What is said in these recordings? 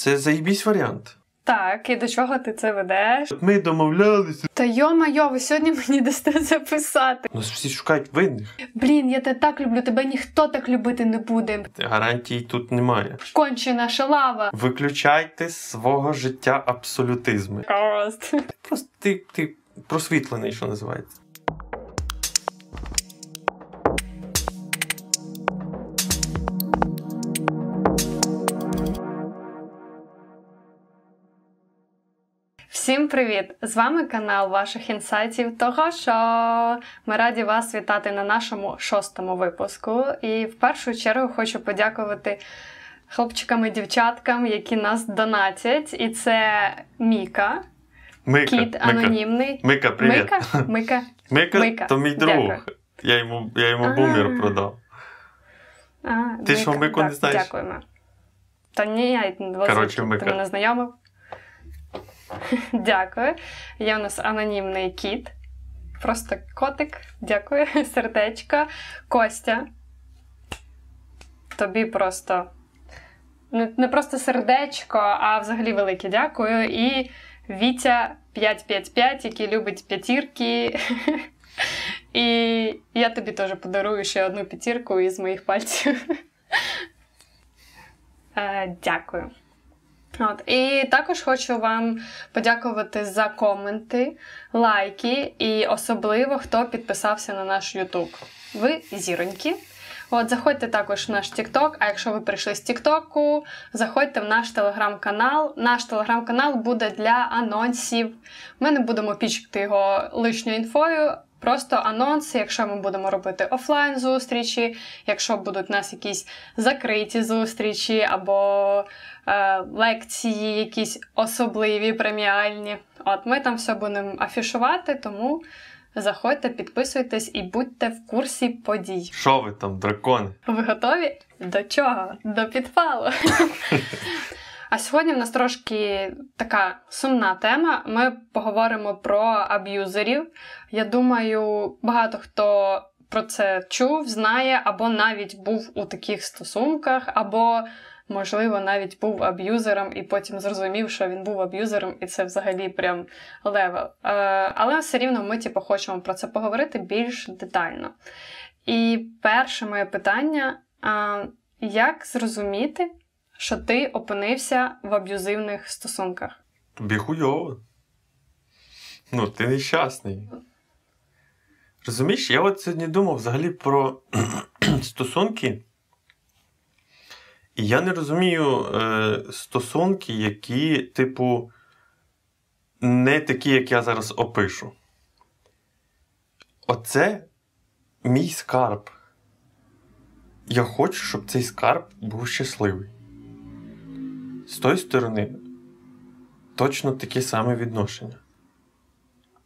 Це заїбісь варіант. Так, і до чого ти це ведеш? Ми домовлялися. Та йо-майо, ви сьогодні мені дасте записати. Ну всі шукають винних. Блін, я тебе так люблю, тебе ніхто так любити не буде. Гарантій тут немає. Кончена шалава. Виключайте з свого життя абсолютизми. Кост. Просто ти, ти просвітлений, що називається. Всім привіт! З вами канал ваших інсайтів. Того що ми раді вас вітати на нашому шостому випуску. І в першу чергу хочу подякувати хлопчикам і дівчаткам, які нас донатять. І це Міка, Мика, кіт анонімний. Мика, привіт. Мика? Мика. Мика, Мика. то мій друг. Дякую. Я йому, я йому бумер продав. А, Ти що, Мику не знаєш? Дякуємо. Та ні, я Коротше, ти Мика. мене знайомив. Дякую. Є у нас анонімний кіт. Просто котик. Дякую. Сердечко. Костя. Тобі просто. Не, не просто сердечко, а взагалі велике дякую. І Вітя 555, який любить п'ятірки. І я тобі теж подарую ще одну п'ятірку із моїх пальців. Е, Дякую. От. І також хочу вам подякувати за коменти, лайки і особливо хто підписався на наш YouTube. Ви зіроньки. От, заходьте також в наш TikTok, а якщо ви прийшли з TikTok, заходьте в наш телеграм-канал. Наш телеграм-канал буде для анонсів. Ми не будемо пічкати його лишньою інфою. Просто анонси, якщо ми будемо робити офлайн зустрічі, якщо будуть у нас якісь закриті зустрічі або е, лекції, якісь особливі преміальні. От ми там все будемо афішувати, тому заходьте, підписуйтесь і будьте в курсі подій. Що ви там, дракони? Ви готові? До чого? До підпалу. А сьогодні в нас трошки така сумна тема. Ми поговоримо про аб'юзерів. Я думаю, багато хто про це чув, знає, або навіть був у таких стосунках, або, можливо, навіть був аб'юзером і потім зрозумів, що він був аб'юзером, і це взагалі прям level. Е, але все рівно ми типу, хочемо про це поговорити більш детально. І перше моє питання: як зрозуміти, що ти опинився в аб'юзивних стосунках? Тобі хуйово. Ну, ти нещасний. Розумієш, я от сьогодні думав взагалі про стосунки. І я не розумію е, стосунки, які, типу, не такі, як я зараз опишу. Оце мій скарб. Я хочу, щоб цей скарб був щасливий. З тої сторони, точно таке саме відношення.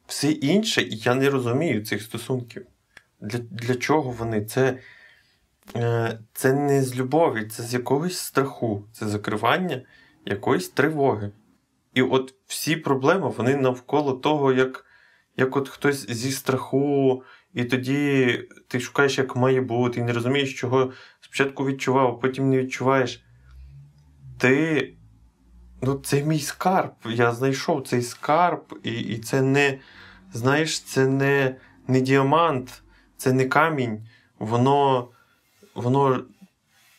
Все інше, і я не розумію цих стосунків. Для, для чого вони? Це, е, це не з любові, це з якогось страху, це закривання якоїсь тривоги. І от всі проблеми вони навколо того, як, як от хтось зі страху, і тоді ти шукаєш, як має бути, і не розумієш, чого спочатку відчував, а потім не відчуваєш. Ти. Ну, це мій скарб. Я знайшов цей скарб, і і це не, знаєш, це не не діамант, це не камінь. Воно воно,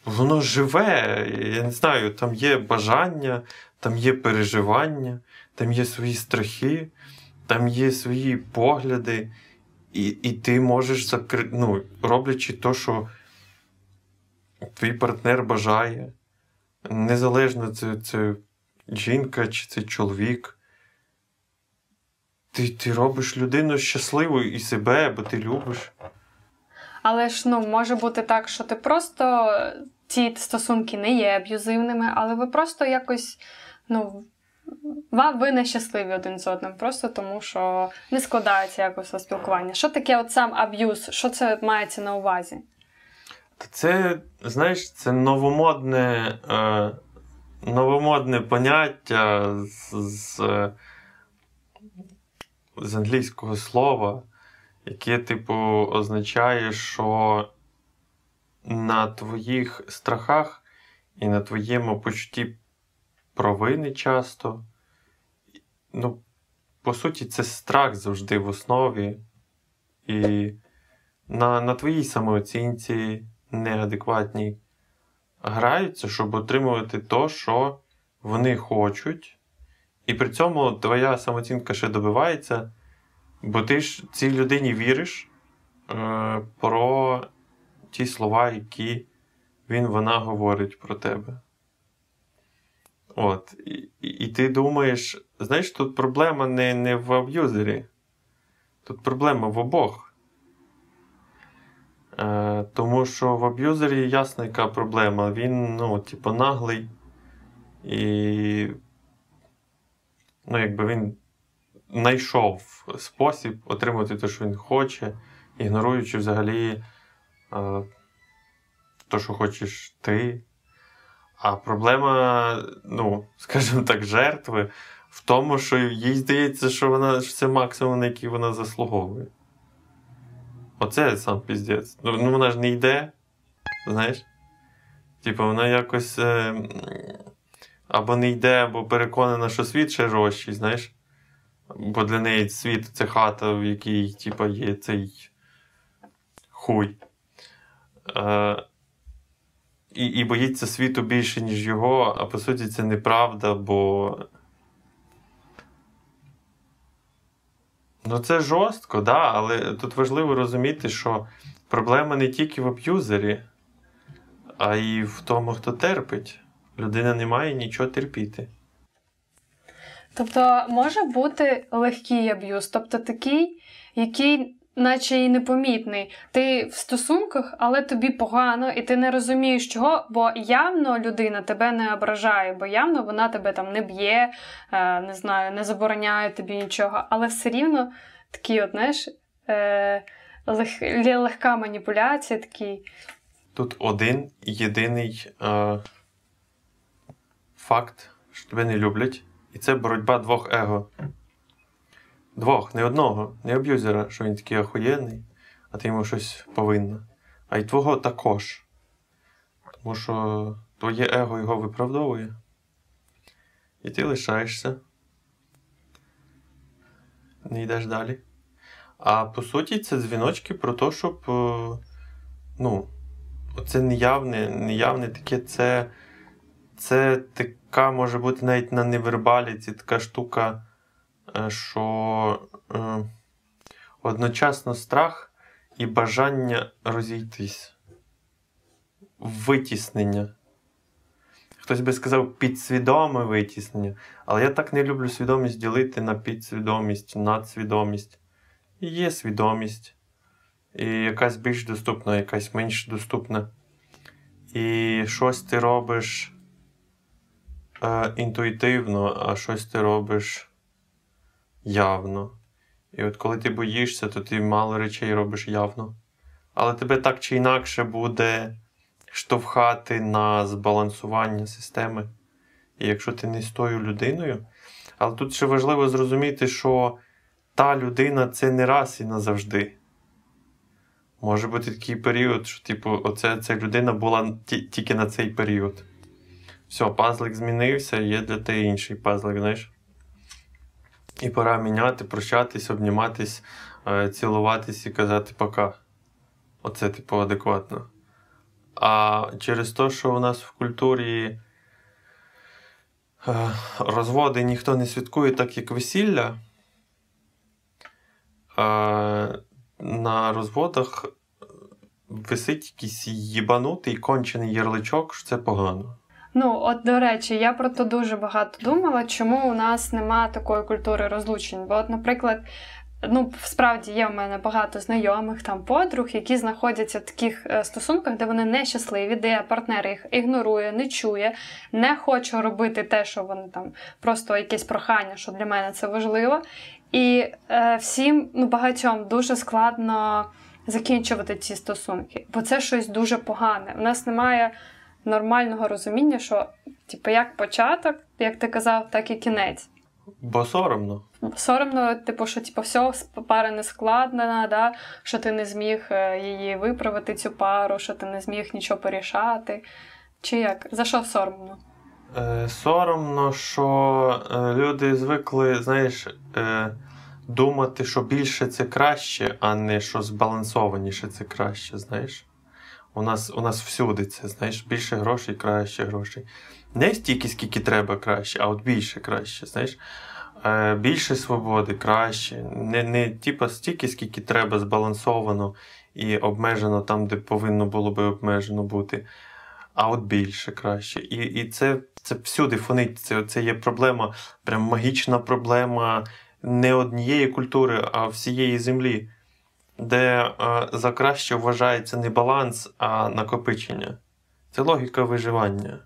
воно живе. Я не знаю, там є бажання, там є переживання, там є свої страхи, там є свої погляди. І і ти можеш закри... ну, роблячи то, що твій партнер бажає. Незалежно це, це жінка чи це чоловік. Ти, ти робиш людину щасливою і себе, бо ти любиш. Але ж ну може бути так, що ти просто ці стосунки не є аб'юзивними, але ви просто якось ну. Ви не щасливі один з одним, просто тому що не складається якось спілкування. Що таке от сам аб'юз? Що це мається на увазі? Це, знаєш, це новомодне, е, новомодне поняття з, з, з англійського слова, яке, типу, означає, що на твоїх страхах і на твоєму почутті провини часто. Ну, по суті, це страх завжди в основі. І на на твоїй самооцінці неадекватній граються, щоб отримувати то, що вони хочуть. І при цьому твоя самооцінка ще добивається, бо ти ж цій людині віриш е, про ті слова, які він вона говорить про тебе. От. І, і, і ти думаєш, знаєш, тут проблема не, не в аб'юзері, тут проблема в обох. Е, Тому що в аб'юзері ясна, яка проблема. Він, ну, типу, наглий. І. Ну, якби він знайшов спосіб отримати те, що він хоче, ігноруючи взагалі е, те, що хочеш ти. А проблема, ну, скажімо так, жертви в тому, що їй здається, що вона що це максимум, на який вона заслуговує. Оце сам піздець. Ну, ну вона ж не йде, знаєш? Типу, вона якось е, або не йде, або переконана, що світ ще рощий, знаєш? Бо для неї світ це хата, в якій типу, є цей хуй. Е, і і боїться світу більше, ніж його, а по суті, це неправда, бо. Ну, це жорстко, да, але тут важливо розуміти, що проблема не тільки в аб'юзері, а й в тому, хто терпить. Людина не має нічого терпіти. Тобто може бути легкий аб'юз, тобто такий, який наче і непомітний. Ти в стосунках, але тобі погано, і ти не розумієш, чого, бо явно людина тебе не ображає, бо явно вона тебе там не б'є, е, не знаю, не забороняє тобі нічого. Але все рівно такий, от, знаєш, е, лег, легка маніпуляція. такий. Тут один єдиний е, факт, що тебе не люблять, і це боротьба двох его. Двох, не одного, не аб'юзера, що він такий охуєнний, а ти йому щось повинна. А й твого також. Тому що твоє его його виправдовує. І ти лишаєшся. Не йдеш далі. А по суті, це дзвіночки про те, щоб. Е, ну, оце неявне, неявне таке, це. Це така може бути навіть на невербалі, це така штука. Е, що е, одночасно страх і бажання розійтись, витіснення. Хтось би сказав підсвідоме витіснення, але я так не люблю свідомість ділити на підсвідомість, надсвідомість. Є свідомість, і якась більш доступна, якась менш доступна. І щось ти робиш е, інтуїтивно, а щось ти робиш явно. І от коли ти боїшся, то ти мало речей робиш явно. Але тебе так чи інакше буде штовхати на збалансування системи. І якщо ти не з тою людиною. Але тут ще важливо зрозуміти, що та людина це не раз і назавжди. Може бути такий період, що, типу, оце, ця людина була тільки на цей період. Все, пазлик змінився, є для тебе інший пазлик, знаєш. І пора міняти, прощатись, обніматись, е, цілуватись і казати пока. Оце, типу, адекватно. А через те, що у нас в культурі е, розводи ніхто не святкує так, як весілля, е, на розводах висить якийсь їбанутий кончений ярличок, що це погано. Ну, от до речі, я про то дуже багато думала, чому у нас нема такої культури розлучень. Бо, от, наприклад, ну справді є в мене багато знайомих там подруг, які знаходяться в таких е, стосунках, де вони нещасливі, де партнер їх ігнорує, не чує, не хоче робити те, що вони там просто якесь прохання, що для мене це важливо. І е, всім ну багатьом дуже складно закінчувати ці стосунки, бо це щось дуже погане. У нас немає нормального розуміння, що типу, як початок, як ти казав, так і кінець. Бо соромно. Соромно, типу, що типу, все пара не складна, да? що ти не зміг е, її виправити, цю пару, що ти не зміг нічого порішати. Чи як? За що соромно? Е, Соромно, що е, люди звикли, знаєш, е, думати, що більше це краще, а не що збалансованіше це краще, знаєш. У нас у нас всюди це, знаєш, більше грошей, краще грошей. Не стільки, скільки треба краще, а от більше краще, знаєш. Е, Більше свободи краще. Не не типа стільки, скільки треба, збалансовано і обмежено там, де повинно було би обмежено бути. А от більше краще. І і це це всюди фонить. Це це є проблема, прям магічна проблема не однієї культури, а всієї землі, де е, за краще вважається не баланс, а накопичення. Це логіка виживання.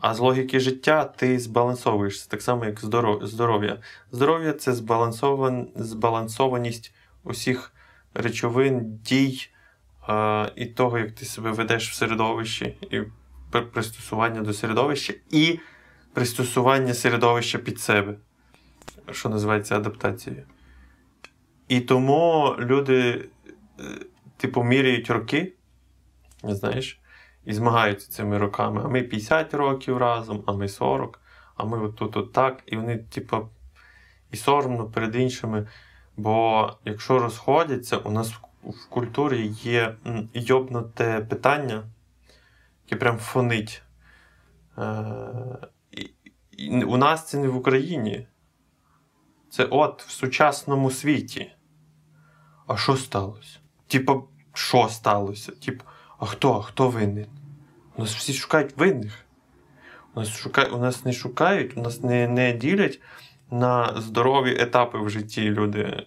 А з логіки життя ти збалансовуєшся, так само, як здоров'я. Здоров'я це збалансован, збалансованість усіх речовин, дій е, і того, як ти себе ведеш в середовищі, і пристосування до середовища, і пристосування середовища під себе, що називається адаптацією. І тому люди, е, типу, міряють роки, знаєш, і змагаються цими роками. А ми 50 років разом, а ми 40, а ми отут от так. І вони, типу, і соромно перед іншими. Бо якщо розходяться, у нас в культурі є йобнуте питання, яке прям фонить. Е, У нас це не в Україні. Це от в сучасному світі. А що сталося? Типа, що сталося? Типу, а хто? А хто винен? У нас всі шукають винних. У нас шукають, у нас не шукають, у нас не не ділять на здорові етапи в житті люди е,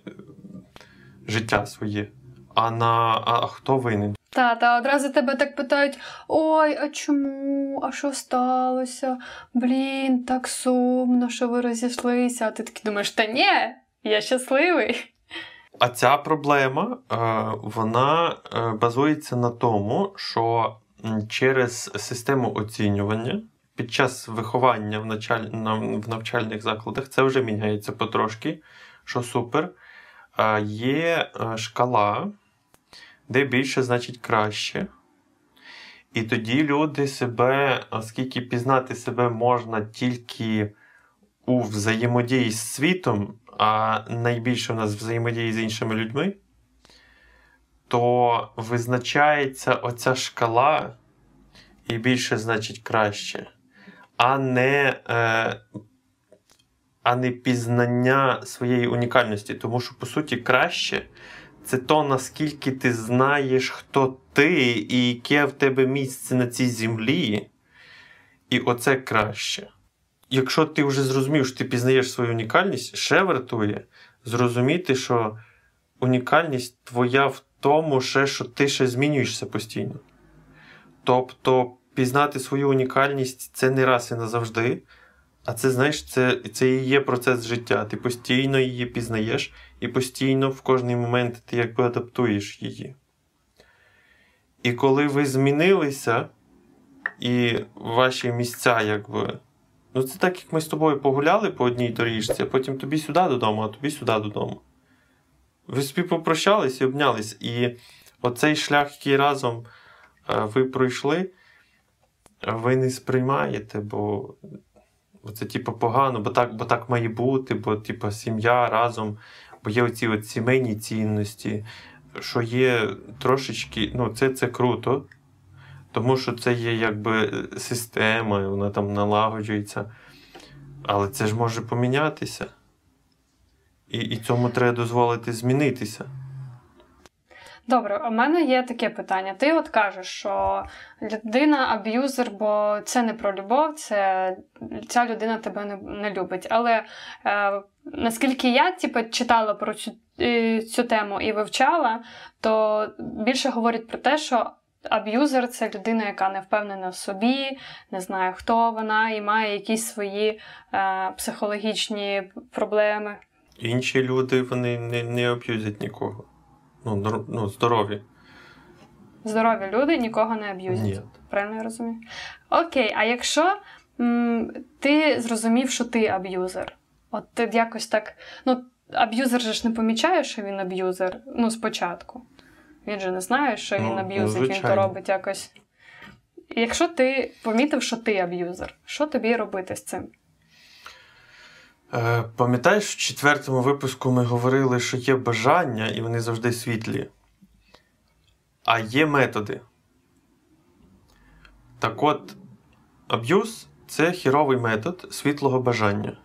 життя своє. А на а хто винен? Та, та одразу тебе так питають: ой, а чому? А що сталося? Блін, так сумно, що ви розійшлися. А ти такий думаєш, та ні, я щасливий. А ця проблема е, вона е, базується на тому, що через систему оцінювання під час виховання в, началь... в навчальних закладах це вже міняється потрошки, що супер. Є е, шкала, де більше значить краще. І тоді люди себе, оскільки пізнати себе можна тільки у взаємодії з світом, а найбільше у нас взаємодії з іншими людьми, то визначається оця шкала і більше значить краще, а не е, а не пізнання своєї унікальності. Тому що, по суті, краще це то, наскільки ти знаєш, хто ти і яке в тебе місце на цій землі. І оце краще. Якщо ти вже зрозумів, що ти пізнаєш свою унікальність, ще вартує зрозуміти, що унікальність твоя в тому, ще, що ти ще змінюєшся постійно. Тобто пізнати свою унікальність це не раз і назавжди. А це, знаєш, це це і є процес життя. Ти постійно її пізнаєш, і постійно в кожний момент ти якби адаптуєш її. І коли ви змінилися, і ваші місця, якби. Ну, це так, як ми з тобою погуляли по одній доріжці, а потім тобі сюди додому, а тобі сюди додому. Ви собі попрощались і обнялись. І оцей шлях, який разом е, ви пройшли, ви не сприймаєте, бо це, типу, погано, бо так бо так має бути, бо типу, сім'я разом, бо є оці от сімейні цінності, що є трошечки, ну, це це круто, тому що це є якби система, вона там налагоджується. Але це ж може помінятися. І, І цьому треба дозволити змінитися. Добре, у мене є таке питання. Ти от кажеш, що людина аб'юзер, бо це не про любов, це ця людина тебе не не любить. Але е, наскільки я типу, читала про цю, е, цю тему і вивчала, то більше говорять про те, що. Аб'юзер це людина, яка не впевнена в собі, не знає, хто вона, і має якісь свої е, психологічні проблеми. Інші люди вони не не аб'юзять нікого ну, ну, здорові. Здорові люди нікого не аб'юзять. Ні. Правильно я розумію? Окей, а якщо м, ти зрозумів, що ти аб'юзер, от ти якось так. Ну, аб'юзер же ж не помічає, що він аб'юзер, ну, спочатку. Він же не знає, що він ну, аб'юзер, він то робить якось. якщо ти помітив, що ти аб'юзер, що тобі робити з цим? Е, Пам'ятаєш, в четвертому випуску ми говорили, що є бажання, і вони завжди світлі. А є методи. Так от, аб'юз це херовий метод світлого бажання.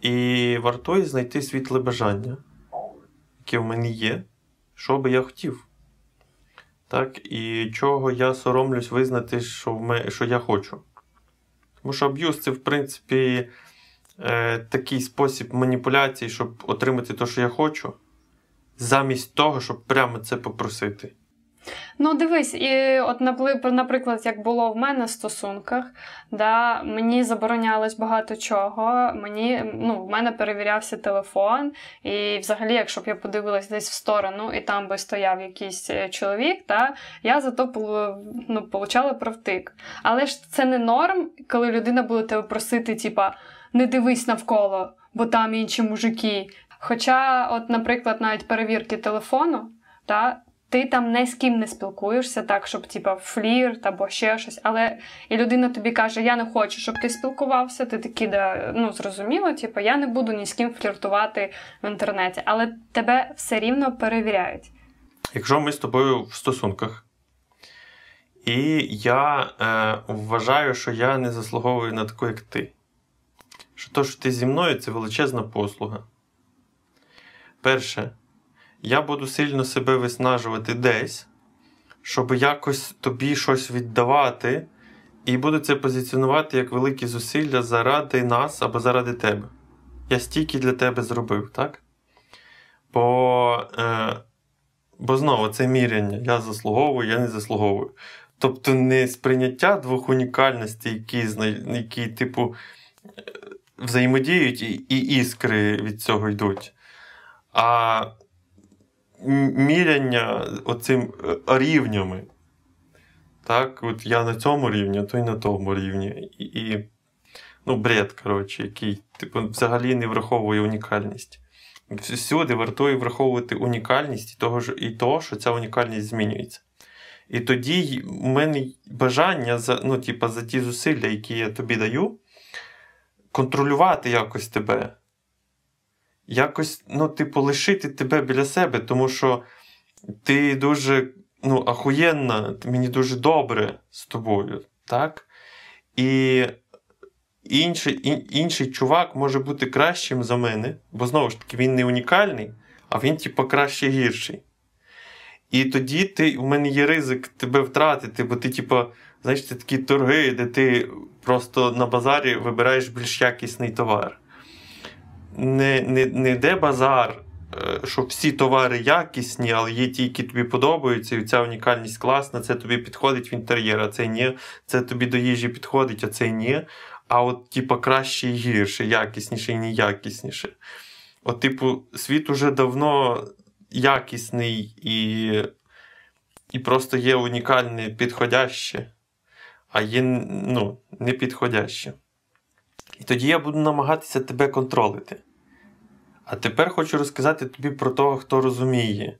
І вартує знайти світле бажання, яке в мене є, що би я хотів. Так, І чого я соромлюсь визнати, що мене, що я хочу. Тому що аб'юз це, в принципі, е, такий спосіб маніпуляції, щоб отримати те, що я хочу, замість того, щоб прямо це попросити. Ну, дивись, і от наприклад, як було в мене в стосунках, да, мені заборонялось багато чого. Mені, ну, В мене перевірявся телефон, і взагалі, якщо б я подивилась десь в сторону, і там би стояв якийсь е, чоловік, да, я зато ну, получала правтик. Але ж це не норм, коли людина буде тебе просити, типа, не дивись навколо, бо там інші мужики. Хоча, от, наприклад, навіть перевірки телефону, да, ти там не з ким не спілкуєшся, так, щоб типа флірт або ще щось, але і людина тобі каже, я не хочу, щоб ти спілкувався, ти такий, да, ну зрозуміло, типу, я не буду ні з ким фліртувати в інтернеті, але тебе все рівно перевіряють. Якщо ми з тобою в стосунках, і я е, вважаю, що я не заслуговую на таку, як ти. Що то, що ти зі мною, це величезна послуга. Перше, я буду сильно себе виснажувати десь, щоб якось тобі щось віддавати, і буду це позиціонувати як великі зусилля заради нас або заради тебе. Я стільки для тебе зробив, так? Бо е, бо знову це міряння. Я заслуговую, я не заслуговую. Тобто не сприйняття двох унікальностей, які, які типу, взаємодіють, і іскри від цього йдуть. А міряння оцим е, рівнями. Так, от я на цьому рівні, а то й на тому рівні. І, і ну, бред, коротше, який типу, взагалі не враховує унікальність. Всюди вартує враховувати унікальність і того, і того, що ця унікальність змінюється. І тоді у мене бажання за ну, типу, за ті зусилля, які я тобі даю, контролювати якось тебе якось, ну, типу, лишити тебе біля себе, тому що ти дуже ну, ахуєнна, мені дуже добре з тобою. так? І інший інший чувак може бути кращим за мене, бо знову ж таки, він не унікальний, а він, типу, краще гірший. І тоді ти, у мене є ризик тебе втратити, бо ти, типу, знаєш, це такі торги, де ти просто на базарі вибираєш більш якісний товар не не, не де базар, е, що всі товари якісні, але є ті, які тобі подобаються, і ця унікальність класна, це тобі підходить в інтер'єр, а це ні. Це тобі до їжі підходить, а це ні. А от, типу, краще і гірше, якісніше і неякісніше. От, типу, світ уже давно якісний і і просто є унікальне підходяще, а є ну, непідходяще. І тоді я буду намагатися тебе контролити. А тепер хочу розказати тобі про того, хто розуміє,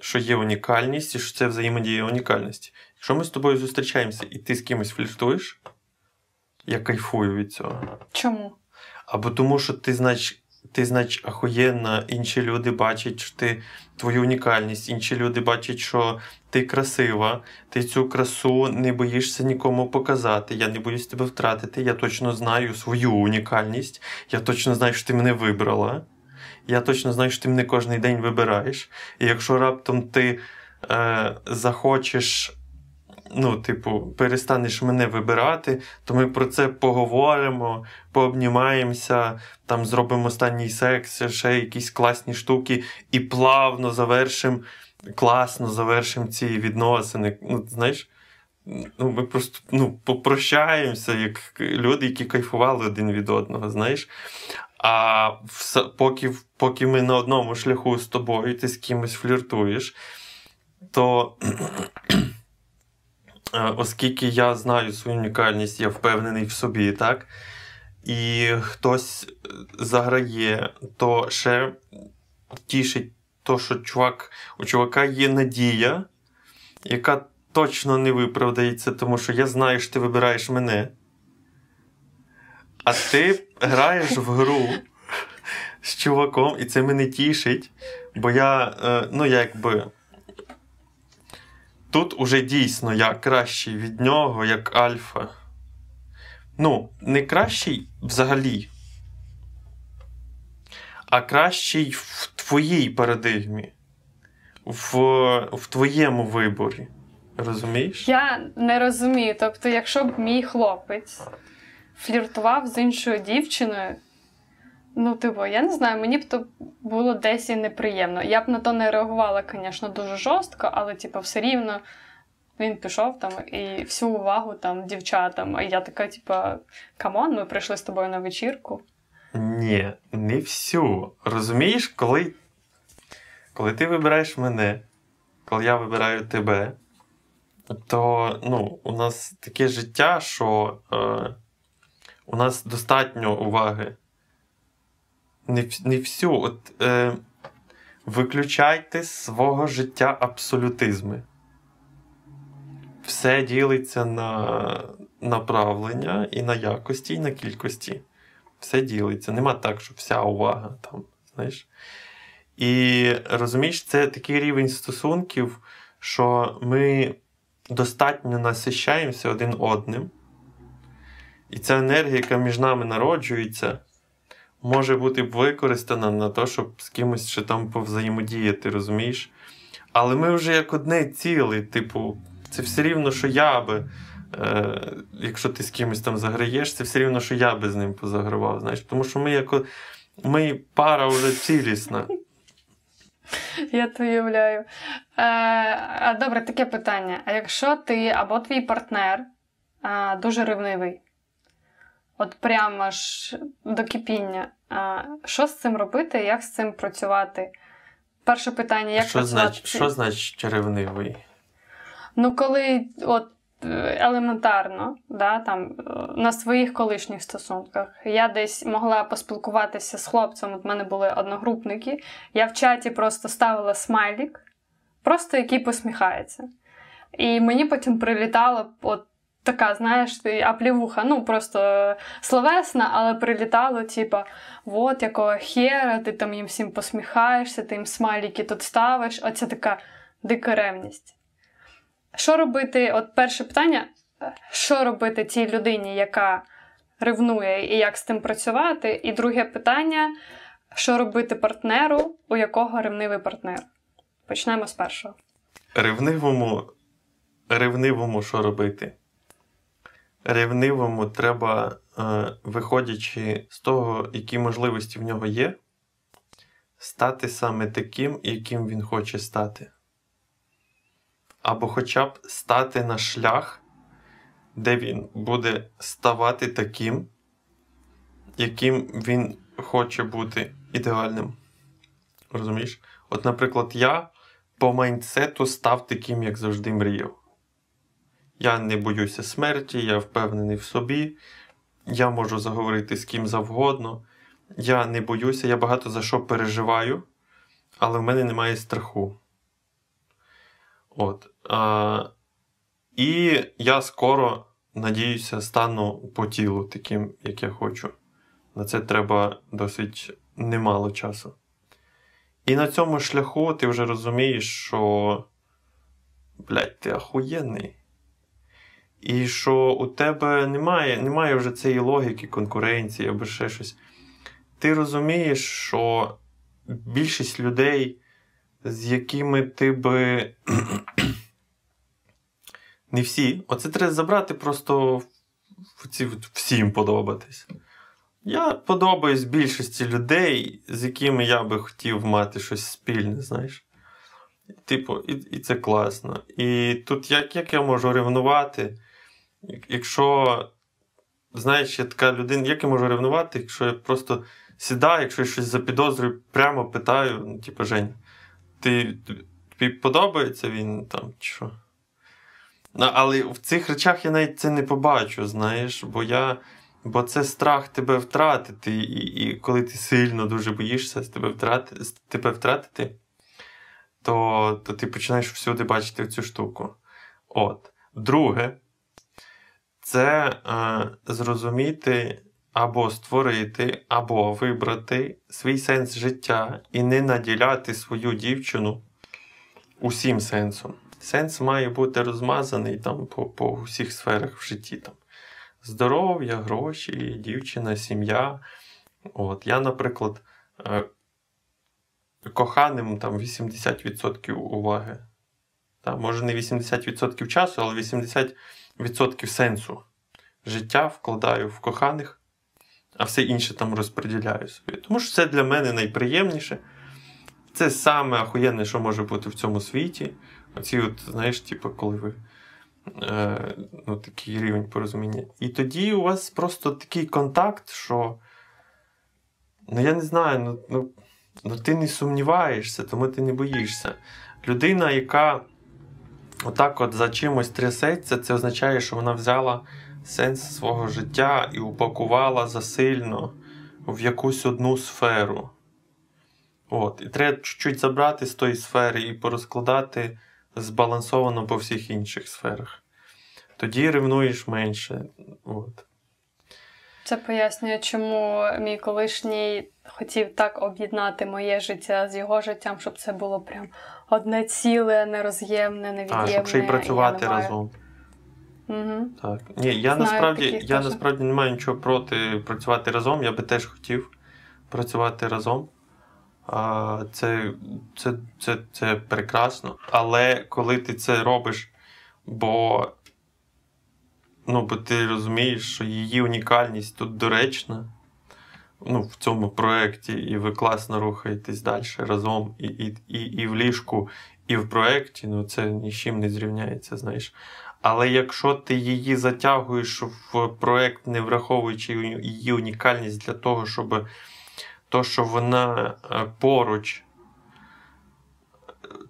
що є унікальність і що це взаємодія унікальності. Якщо ми з тобою зустрічаємося і ти з кимось фліртуєш, я кайфую від цього. Чому? Або тому, що ти, знач, ти, знач, ахуєнна, інші люди бачать, що ти твою унікальність, інші люди бачать, що ти красива, ти цю красу не боїшся нікому показати. Я не боюсь тебе втратити. Я точно знаю свою унікальність, я точно знаю, що ти мене вибрала я точно знаю, що ти мене кожен день вибираєш. І якщо раптом ти е, захочеш, ну, типу, перестанеш мене вибирати, то ми про це поговоримо, пообнімаємося, там зробимо останній секс, ще якісь класні штуки, і плавно завершимо, класно завершимо ці відносини. Ну, знаєш, ну, Ми просто ну, попрощаємося, як люди, які кайфували один від одного, знаєш. А поки поки ми на одному шляху з тобою, ти з кимось фліртуєш, то е, оскільки я знаю свою унікальність, я впевнений в собі, так? І хтось е, заграє, то ще тішить то, що чувак, у чувака є надія, яка точно не виправдається, тому що я знаю, що ти вибираєш мене. А ти граєш в гру з чуваком, і це мене тішить, бо я, е, ну, якби. Тут уже дійсно я кращий від нього, як Альфа. Ну, не кращий взагалі, а кращий в твоїй парадигмі, в, в твоєму виборі. Розумієш? Я не розумію. Тобто, якщо б мій хлопець фліртував з іншою дівчиною, ну, типу, я не знаю, мені б то було десь і неприємно. Я б на то не реагувала, звісно, дуже жорстко, але, типу, все рівно. Він пішов там і всю увагу там дівчатам. А я така, типу, come on, ми прийшли з тобою на вечірку. Ні, не всю. Розумієш, коли коли ти вибираєш мене, коли я вибираю тебе, то ну, у нас таке життя, що е, у нас достатньо уваги. Не не всю. От, е, Виключайте з свого життя абсолютизми. Все ділиться на направлення і на якості, і на кількості. Все ділиться. Нема так, що вся увага там, знаєш. І розумієш, це такий рівень стосунків, що ми достатньо насищаємося один одним. І ця енергія, яка між нами народжується, може бути використана на те, щоб з кимось ще там повзаємодіяти, розумієш? Але ми вже як одне ціле, типу, це все рівно, що я би. Е, Якщо ти з кимось там заграєш, це все рівно, що я би з ним позагравав. знаєш. Тому що ми як ми пара вже цілісна. Я то уявляю. Е, Добре, таке питання. А якщо ти або твій партнер е, дуже ревнивий, от прямо ж до кипіння, е, що з цим робити, як з цим працювати? Перше питання, як що працювати? Знач, що значить ревнивий? Ну, коли от елементарно, да, там, на своїх колишніх стосунках. Я десь могла поспілкуватися з хлопцем, от в мене були одногрупники. Я в чаті просто ставила смайлік, просто який посміхається. І мені потім прилітало от така, знаєш, аплівуха, ну просто словесна, але прилітало, типа, от якого хера, ти там їм всім посміхаєшся, ти їм смайліки тут ставиш. Оця така дика ревність. Що робити? От перше питання: що робити цій людині, яка ревнує, і як з тим працювати? І друге питання: що робити партнеру, у якого ревнивий партнер? Почнемо з першого. Ревнивому, ревнивому що робити? Ревнивому треба, е, виходячи з того, які можливості в нього є, стати саме таким, яким він хоче стати або хоча б стати на шлях, де він буде ставати таким, яким він хоче бути ідеальним. Розумієш? От, наприклад, я по майнсету став таким, як завжди мріяв. Я не боюся смерті, я впевнений в собі, я можу заговорити з ким завгодно. Я не боюся, я багато за що переживаю, але в мене немає страху. От. А, І я скоро, надіюся, стану по тілу таким, як я хочу. На це треба досить немало часу. І на цьому шляху ти вже розумієш, що, блядь, ти ахуєнний. І що у тебе немає немає вже цієї логіки, конкуренції або ще щось. Ти розумієш, що більшість людей з якими ти би. Не всі. Оце треба забрати просто ці, всім подобатись. Я подобаюсь більшості людей, з якими я би хотів мати щось спільне, знаєш. Типу, і і це класно. І тут як як я можу ревнувати? Якщо, знаєш, я така людина, як я можу ревнувати, якщо я просто сідаю, якщо я щось запідозрюю, прямо питаю, ну, типу, Жень, ти, тобі подобається він там чи що? Ну, але в цих речах я навіть це не побачу, знаєш, бо я. Бо це страх тебе втратити, і і коли ти сильно дуже боїшся тебе втратити, тебе втратити, то то ти починаєш всюди бачити цю штуку. От. Друге, це е, зрозуміти або створити, або вибрати свій сенс життя і не наділяти свою дівчину усім сенсом. Сенс має бути розмазаний там по по всіх сферах в житті. Там. Здоров'я, гроші, дівчина, сім'я. От. Я, наприклад, е, коханим там 80% уваги. Там, може, не 80% часу, але 80% сенсу життя вкладаю в коханих, а все інше там розподіляю собі. Тому що це для мене найприємніше. Це саме охуєнне, що може бути в цьому світі. Оці, от, знаєш, типу, коли ви е, ну, такий рівень порозуміння. І тоді у вас просто такий контакт, що. Ну, я не знаю, ну, ну, ну ти не сумніваєшся, тому ти не боїшся. Людина, яка отак от за чимось трясеться, це означає, що вона взяла сенс свого життя і упакувала засильно в якусь одну сферу. От. І треба чуть-чуть забрати з тої сфери і порозкладати збалансовано по всіх інших сферах. Тоді ревнуєш менше. От. Це пояснює, чому мій колишній хотів так об'єднати моє життя з його життям, щоб це було прям одне ціле, нероз'ємне, невід'ємне. А, щоб ще й працювати я разом. Угу. Так. Ні, я Знаю насправді я теж. насправді не маю нічого проти працювати разом. Я би теж хотів працювати разом. А, Це, це, це, це прекрасно. Але коли ти це робиш, бо, ну, бо ти розумієш, що її унікальність тут доречна. Ну, в цьому проєкті, і ви класно рухаєтесь далі разом, і, і, і, і в ліжку, і в проєкті, ну це ні з чим не зрівняється, знаєш. Але якщо ти її затягуєш в проєкт, не враховуючи її унікальність для того, щоб то, що вона е, поруч,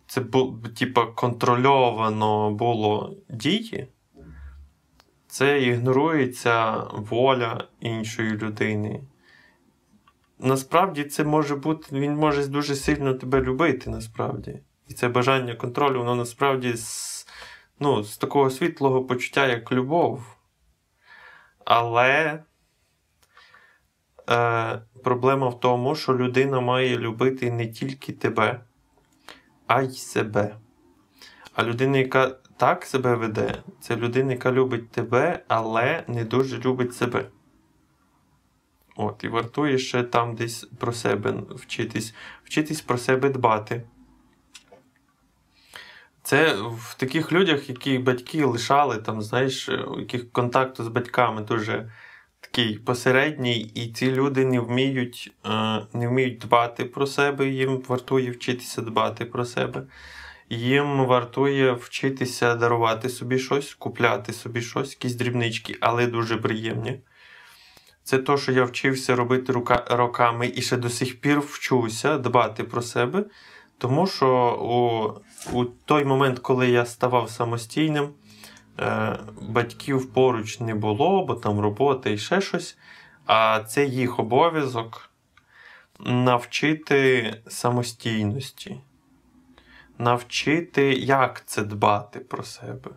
це бу, типа, контрольовано було дії, це ігнорується воля іншої людини. Насправді це може бути, він може дуже сильно тебе любити, насправді. І це бажання контролю, воно насправді з, ну, з такого світлого почуття, як любов. Але е, проблема в тому, що людина має любити не тільки тебе, а й себе. А людина, яка так себе веде, це людина, яка любить тебе, але не дуже любить себе. От, і вартує ще там десь про себе вчитись, вчитись про себе дбати. Це в таких людях, які батьки лишали, там, знаєш, у яких контакту з батьками дуже такий посередній, і ці люди не вміють, е, не вміють дбати про себе, їм вартує вчитися дбати про себе. Їм вартує вчитися дарувати собі щось, купляти собі щось, якісь дрібнички, але дуже приємні. Це то, що я вчився робити рука, роками і ще до сих пір вчуся дбати про себе. Тому що у, у той момент, коли я ставав самостійним, е, батьків поруч не було, бо там робота і ще щось. А це їх обов'язок навчити самостійності, навчити, як це дбати про себе.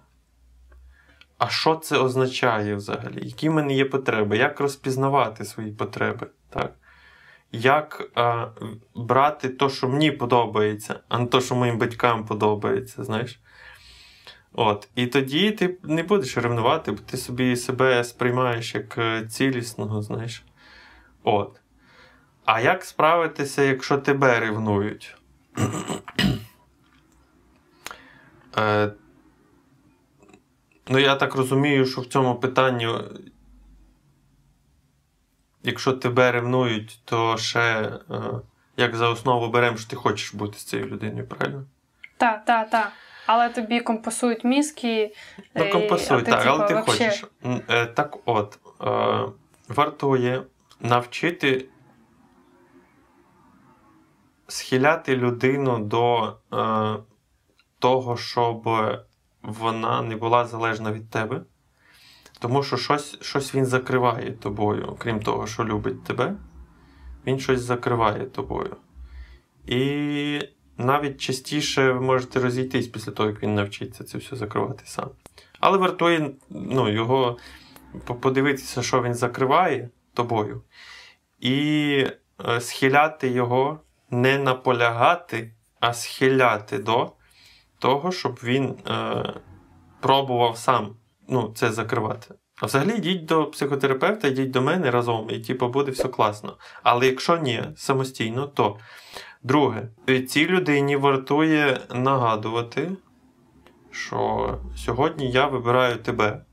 А що це означає взагалі? Які в мене є потреби? Як розпізнавати свої потреби? Так? Як е, брати те, що мені подобається, а не те, що моїм батькам подобається, знаєш? От. І тоді ти не будеш ревнувати, бо ти собі себе сприймаєш як е, цілісного, знаєш. От. А як справитися, якщо тебе ревнують? е, Ну, я так розумію, що в цьому питанні, якщо тебе ревнують, то ще е, як за основу беремо, що ти хочеш бути з цією людиною, правильно? Так, так, так. Але тобі компасують мізки. Ну, і- компасуй, а так, типу, але ти вообще- хочеш. Е, Так от, е, вартує навчити схиляти людину до е, того, щоб вона не була залежна від тебе. Тому що щось, щось він закриває тобою, крім того, що любить тебе, він щось закриває тобою. І навіть частіше ви можете розійтись після того, як він навчиться це все закривати сам. Але вартує ну, його подивитися, що він закриває тобою, і е, схиляти його, не наполягати, а схиляти до того, щоб він е, пробував сам ну, це закривати. А взагалі йдіть до психотерапевта, йдіть до мене разом, і типу, буде все класно. Але якщо ні, самостійно, то друге, цій людині вартує нагадувати, що сьогодні я вибираю тебе.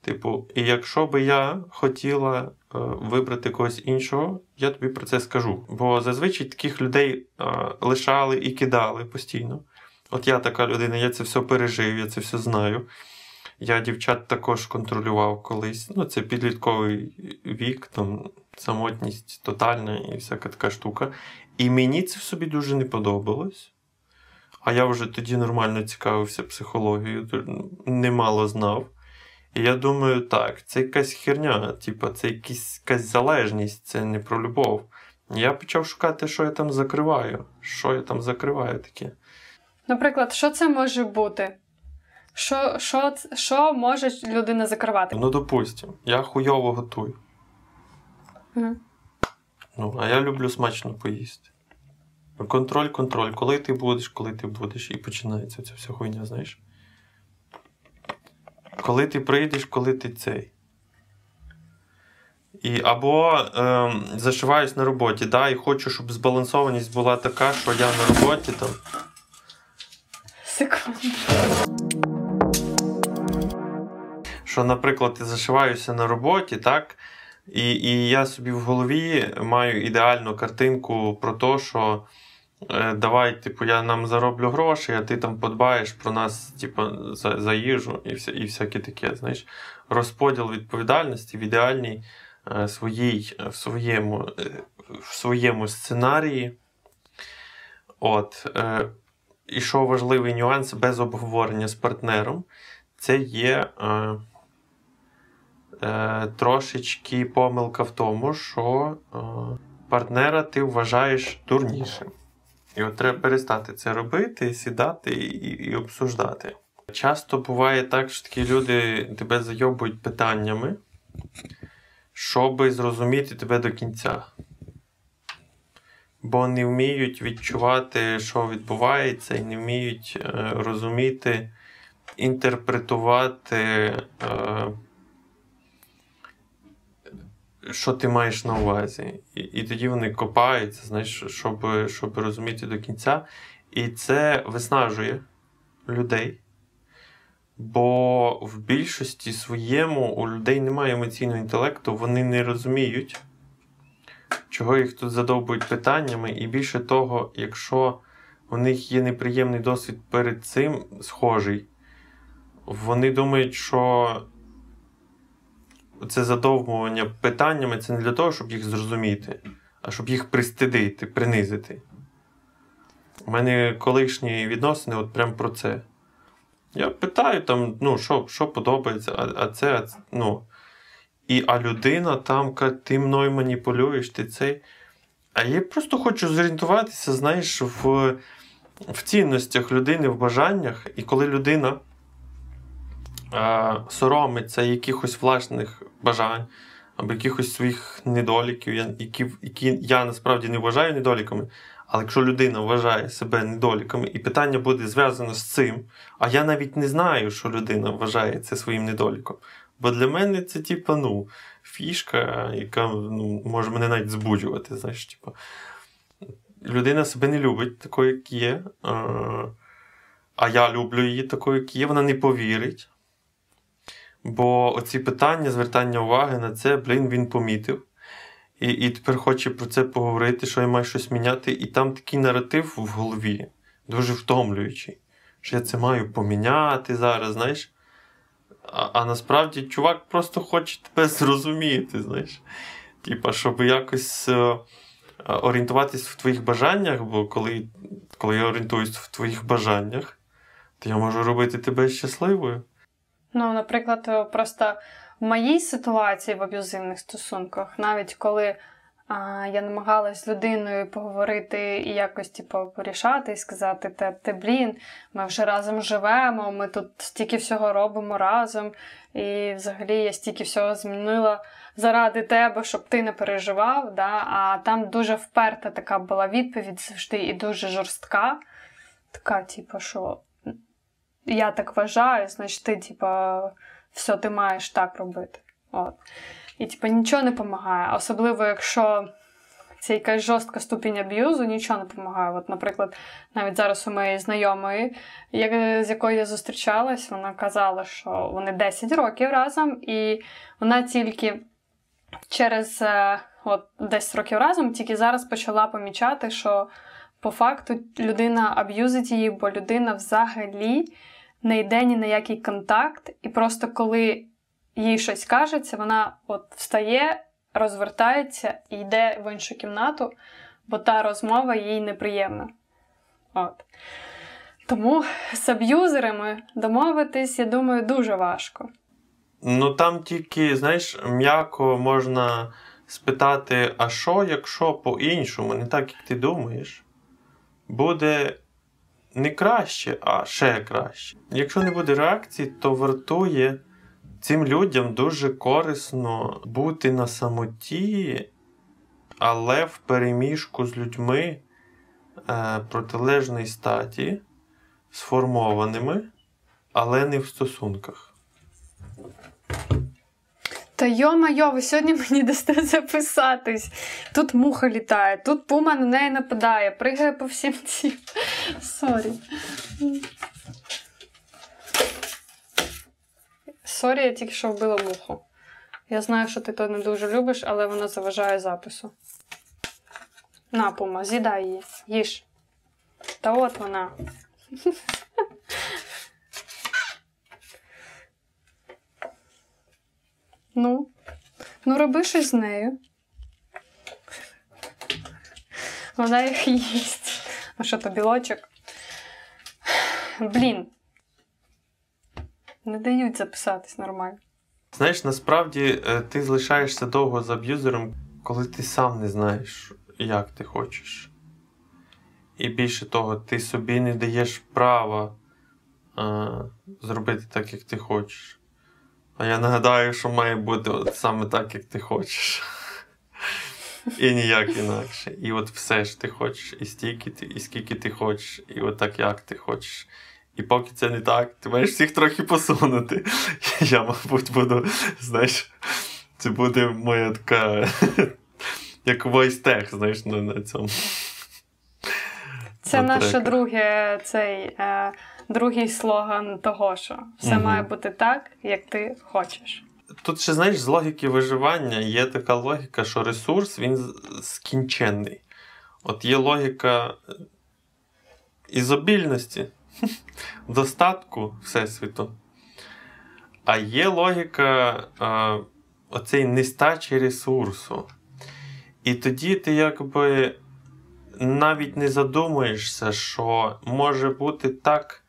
Типу, і якщо би я хотіла вибрати когось іншого, я тобі про це скажу. Бо зазвичай таких людей е, лишали і кидали постійно. От я така людина, я це все пережив, я це все знаю. Я дівчат також контролював колись. Ну, це підлітковий вік, там самотність тотальна і всяка така штука. І мені це в собі дуже не подобалось. А я вже тоді нормально цікавився психологією, немало знав. І я думаю, так, це якась херня, типу, це якась, якась залежність, це не про любов. Я почав шукати, що я там закриваю. Що я там закриваю таке. Наприклад, що це може бути? Що що, що може людина закривати? Ну, допустимо, я хуйово готую. Угу. Ну, а я люблю смачно поїсти. Контроль, контроль. Коли ти будеш, коли ти будеш, і починається ця вся хуйня, знаєш. Коли ти прийдеш, коли ти цей. І Або е, зашиваюсь на роботі, да, і хочу, щоб збалансованість була така, що я на роботі там. Секунду. Що, наприклад, я зашиваюся на роботі, так? І і я собі в голові маю ідеальну картинку про те, що давай, типу, я нам зароблю гроші, а ти там подбаєш про нас, типу, за за їжу і вся, і всяке таке. знаєш. Розподіл відповідальності в ідеальній е, своїй, в своєму е, в своєму сценарії. От. Е, І що важливий нюанс без обговорення з партнером, це є. Е, е, трошечки помилка в тому, що е, партнера ти вважаєш дурнішим. І от треба перестати це робити, сідати і, і обсуждати. Часто буває так, що такі люди тебе зайобують питаннями, щоб зрозуміти тебе до кінця. Бо не вміють відчувати, що відбувається, і не вміють е, розуміти, інтерпретувати. Е, що ти маєш на увазі. І і тоді вони копаються, знаєш, щоб щоб розуміти до кінця. І це виснажує людей. Бо в більшості своєму у людей немає емоційного інтелекту, вони не розуміють, чого їх тут задовбують питаннями. І більше того, якщо у них є неприємний досвід перед цим схожий, вони думають, що це задовбування питаннями це не для того, щоб їх зрозуміти, а щоб їх пристидити, принизити. У мене колишні відносини от прям про це. Я питаю там, ну, що що подобається, а а це, ну. І а людина там каже, ти мною маніпулюєш, ти цей. А я просто хочу зорієнтуватися, знаєш, в в цінностях людини, в бажаннях. І коли людина соромиться якихось власних бажань або якихось своїх недоліків, які які я насправді не вважаю недоліками. Але якщо людина вважає себе недоліками, і питання буде зв'язано з цим, а я навіть не знаю, що людина вважає це своїм недоліком. Бо для мене це, типу, ну, фішка, яка ну, може мене навіть збуджувати. знаєш, типу. Людина себе не любить такою, як є. А я люблю її такою, як є, вона не повірить. Бо оці питання, звертання уваги на це, блін, він помітив. І і тепер хоче про це поговорити, що я маю щось міняти. І там такий наратив в голові, дуже втомлюючий, що я це маю поміняти зараз, знаєш. А а насправді чувак просто хоче тебе зрозуміти, знаєш. Типа, щоб якось е, орієнтуватись в твоїх бажаннях, бо коли коли я орієнтуюсь в твоїх бажаннях, то я можу робити тебе щасливою. Ну, наприклад, е, просто в моїй ситуації в аб'юзивних стосунках, навіть коли А я намагалась з людиною поговорити і якось типу, порішати і сказати: те, те, блін, ми вже разом живемо, ми тут стільки всього робимо разом. І взагалі я стільки всього змінила заради тебе, щоб ти не переживав. Да? А там дуже вперта така була відповідь завжди і дуже жорстка. Така, типу, що я так вважаю, значить, ти, типу, все, ти маєш так робити. От. І, типу, нічого не допомагає. Особливо, якщо це якась жорстка ступінь аб'юзу, нічого не допомагає. От, наприклад, навіть зараз у моєї знайомої, з якою я зустрічалась, вона казала, що вони 10 років разом, і вона тільки через е, от, 10 років разом тільки зараз почала помічати, що по факту людина аб'юзить її, бо людина взагалі не йде ні на який контакт, і просто коли їй щось кажеться, вона от встає, розвертається і йде в іншу кімнату, бо та розмова їй неприємна. От. Тому з аб'юзерами домовитись, я думаю, дуже важко. Ну там тільки, знаєш, м'яко можна спитати, а що, якщо по-іншому, не так, як ти думаєш, буде не краще, а ще краще. Якщо не буде реакції, то вартує цим людям дуже корисно бути на самоті, але в переміжку з людьми е, протилежної статі, сформованими, але не в стосунках. Та йо-майо, ви сьогодні мені дасте записатись. Тут муха літає, тут пума на неї нападає, пригає по всім цим. Sorry. Sorry, я тільки що вбила муху. Я знаю, що ти то не дуже любиш, але вона заважає запису. На, пума, з'їдай її, їж. Та от вона. Ну, ну роби щось з нею. Вона їх їсть. А що то білочок? Блін. Не дають записатись нормально. Знаєш, насправді е, ти залишаєшся довго з аб'юзером, коли ти сам не знаєш, як ти хочеш. І більше того, ти собі не даєш права а, зробити так, як ти хочеш. А я нагадаю, що має бути от саме так, як ти хочеш. І ніяк інакше. І от все ж ти хочеш, і стільки ти, і скільки ти хочеш, і от так, як ти хочеш. І поки це не так, ти маєш всіх трохи посунути. Я, мабуть, буду, знаєш, це буде моя така, як войстех, знаєш, на, на цьому. Це наше друге, цей е, другий слоган того, що все угу. має бути так, як ти хочеш. Тут ще, знаєш, з логіки виживання є така логіка, що ресурс він скінченний. От є логіка ізобільності. достатку Всесвіту. А є логіка а, оцей нестачі ресурсу. І тоді ти якби навіть не задумуєшся, що може бути так,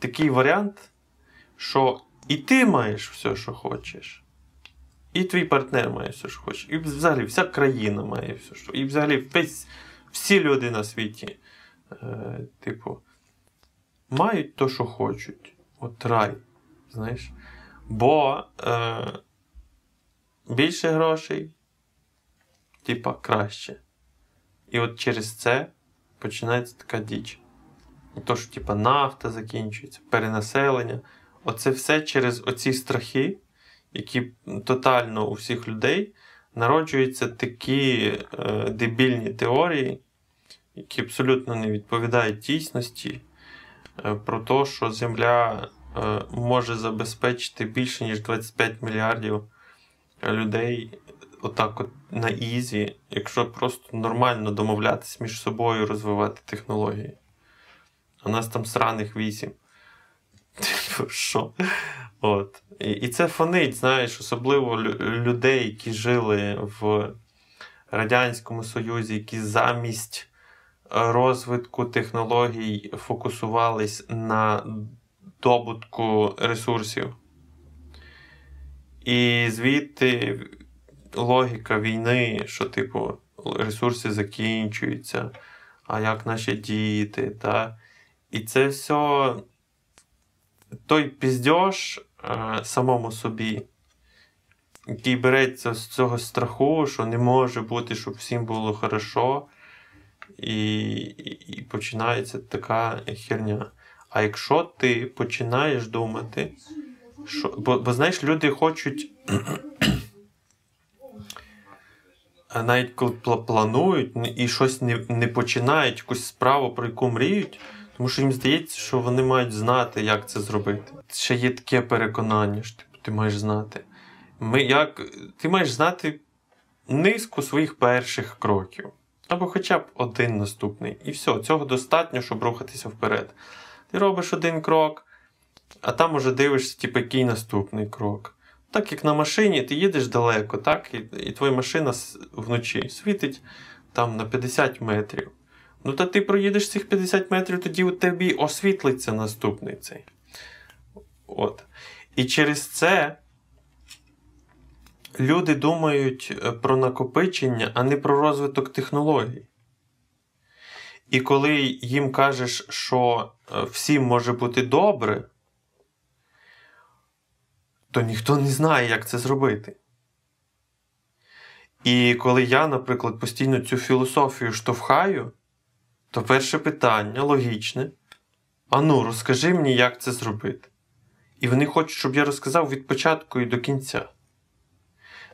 такий варіант, що і ти маєш все, що хочеш. І твій партнер має все, що хоче. І взагалі вся країна має все, що. І взагалі весь, всі люди на світі. Е, Типу, мають то, що хочуть. От рай. знаєш. Бо е, більше грошей, типа, краще. І от через це починається така діч. То, що типа, нафта закінчується, перенаселення. Оце все через оці страхи, які тотально у всіх людей народжуються такі е, дебільні теорії, які абсолютно не відповідають дійсності. Е, про те, що Земля е, може забезпечити більше, ніж 25 мільярдів людей отак от на easy, якщо просто нормально домовлятися між собою розвивати технології. А нас там сраних вісім. Типу, що? От. І, і це фонить, знаєш, особливо людей, які жили в Радянському Союзі, які замість розвитку технологій фокусувались на добутку ресурсів. І звідти логіка війни, що, типу, ресурси закінчуються, а як наші діти. Та? І це все той піздьош е, самому собі, який береться з цього страху, що не може бути, щоб всім було хорошо, і, і, і починається така херня. А якщо ти починаєш думати, що. Бо, бо знаєш, люди хочуть. Навіть коли планують і щось не не починають, якусь справу, про яку мріють, тому що їм здається, що вони мають знати, як це зробити. Ще є таке переконання, що типу, ти маєш знати. Ми, як, Ти маєш знати низку своїх перших кроків. Або хоча б один наступний. І все, цього достатньо, щоб рухатися вперед. Ти робиш один крок, а там уже дивишся, типу, який наступний крок. Так як на машині, ти їдеш далеко, так, і і твоя машина вночі світить там на 50 метрів. Ну, та ти проїдеш цих 50 метрів, тоді у тобі освітлиться наступний цей. От. І через це люди думають е, про накопичення, а не про розвиток технологій. І коли їм кажеш, що е, всім може бути добре, то ніхто не знає, як це зробити. І коли я, наприклад, постійно цю філософію штовхаю, то перше питання логічне: ану, розкажи мені, як це зробити. І вони хочуть, щоб я розказав від початку і до кінця.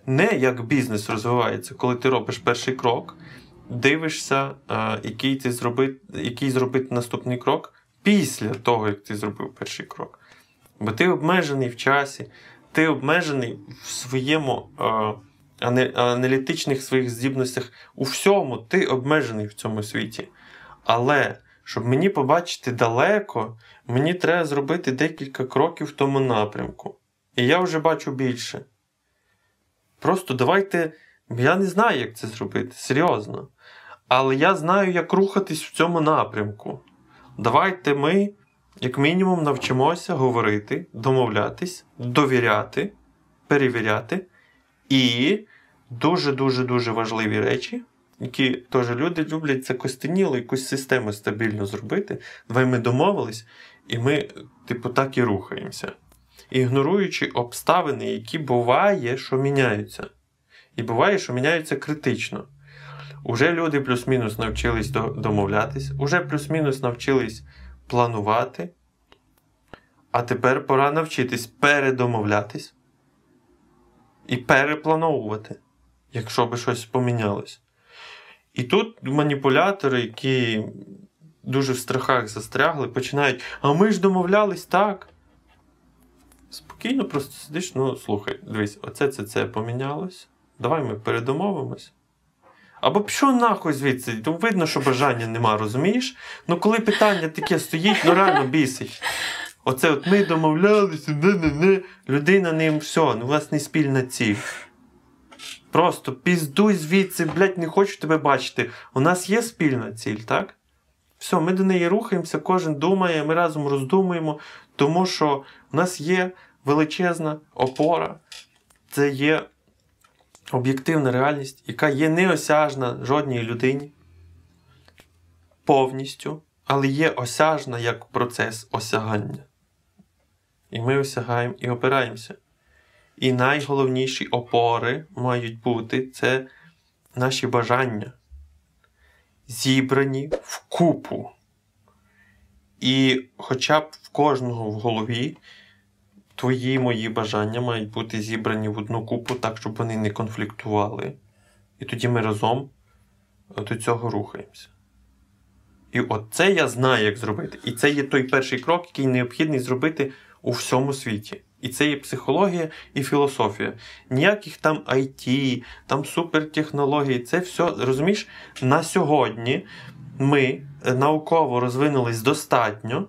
Не як бізнес розвивається, коли ти робиш перший крок, дивишся, який ти зробити, який зробити наступний крок після того, як ти зробив перший крок. Бо ти обмежений в часі, ти обмежений в своєму аналітичних своїх здібностях. У всьому ти обмежений в цьому світі. Але щоб мені побачити далеко, мені треба зробити декілька кроків в тому напрямку. І я вже бачу більше. Просто давайте. Я не знаю, як це зробити, серйозно. Але я знаю, як рухатись в цьому напрямку. Давайте ми, як мінімум, навчимося говорити, домовлятись, довіряти, перевіряти. І дуже-дуже дуже важливі речі які теж люди люблять це костеніло, якусь систему стабільно зробити. Давай ми домовились, і ми, типу, так і рухаємося. Ігноруючи обставини, які буває, що міняються. І буває, що міняються критично. Уже люди плюс-мінус навчились домовлятись, уже плюс-мінус навчились планувати. А тепер пора навчитись передомовлятись і переплановувати, якщо би щось помінялось. І тут маніпулятори, які дуже в страхах застрягли, починають. А ми ж домовлялись так. Спокійно, просто сидиш, ну слухай, дивись, оце це це помінялось. Давай ми передомовимось. Або пішов нахуй звідси, то видно, що бажання нема, розумієш? Ну коли питання таке стоїть, ну реально бісить. Оце от ми домовлялися, не-не-не, людина ним все, ну у вас не спільна ціль. Просто піздуй звідси, блядь, не хочу тебе бачити. У нас є спільна ціль, так? Все, ми до неї рухаємося, кожен думає, ми разом роздумуємо, тому що у нас є величезна опора, це є об'єктивна реальність, яка є неосяжна жодній людині повністю, але є осяжна як процес осягання. І ми осягаємо і опираємося. І найголовніші опори мають бути це наші бажання, зібрані в купу. І хоча б в кожного в голові твої мої бажання мають бути зібрані в одну купу, так, щоб вони не конфліктували. І тоді ми разом до цього рухаємося. І от це я знаю, як зробити. І це є той перший крок, який необхідний зробити у всьому світі. І це є психологія і філософія. Ніяких там IT, там супертехнологій. Це все, розумієш, на сьогодні ми науково розвинулись достатньо,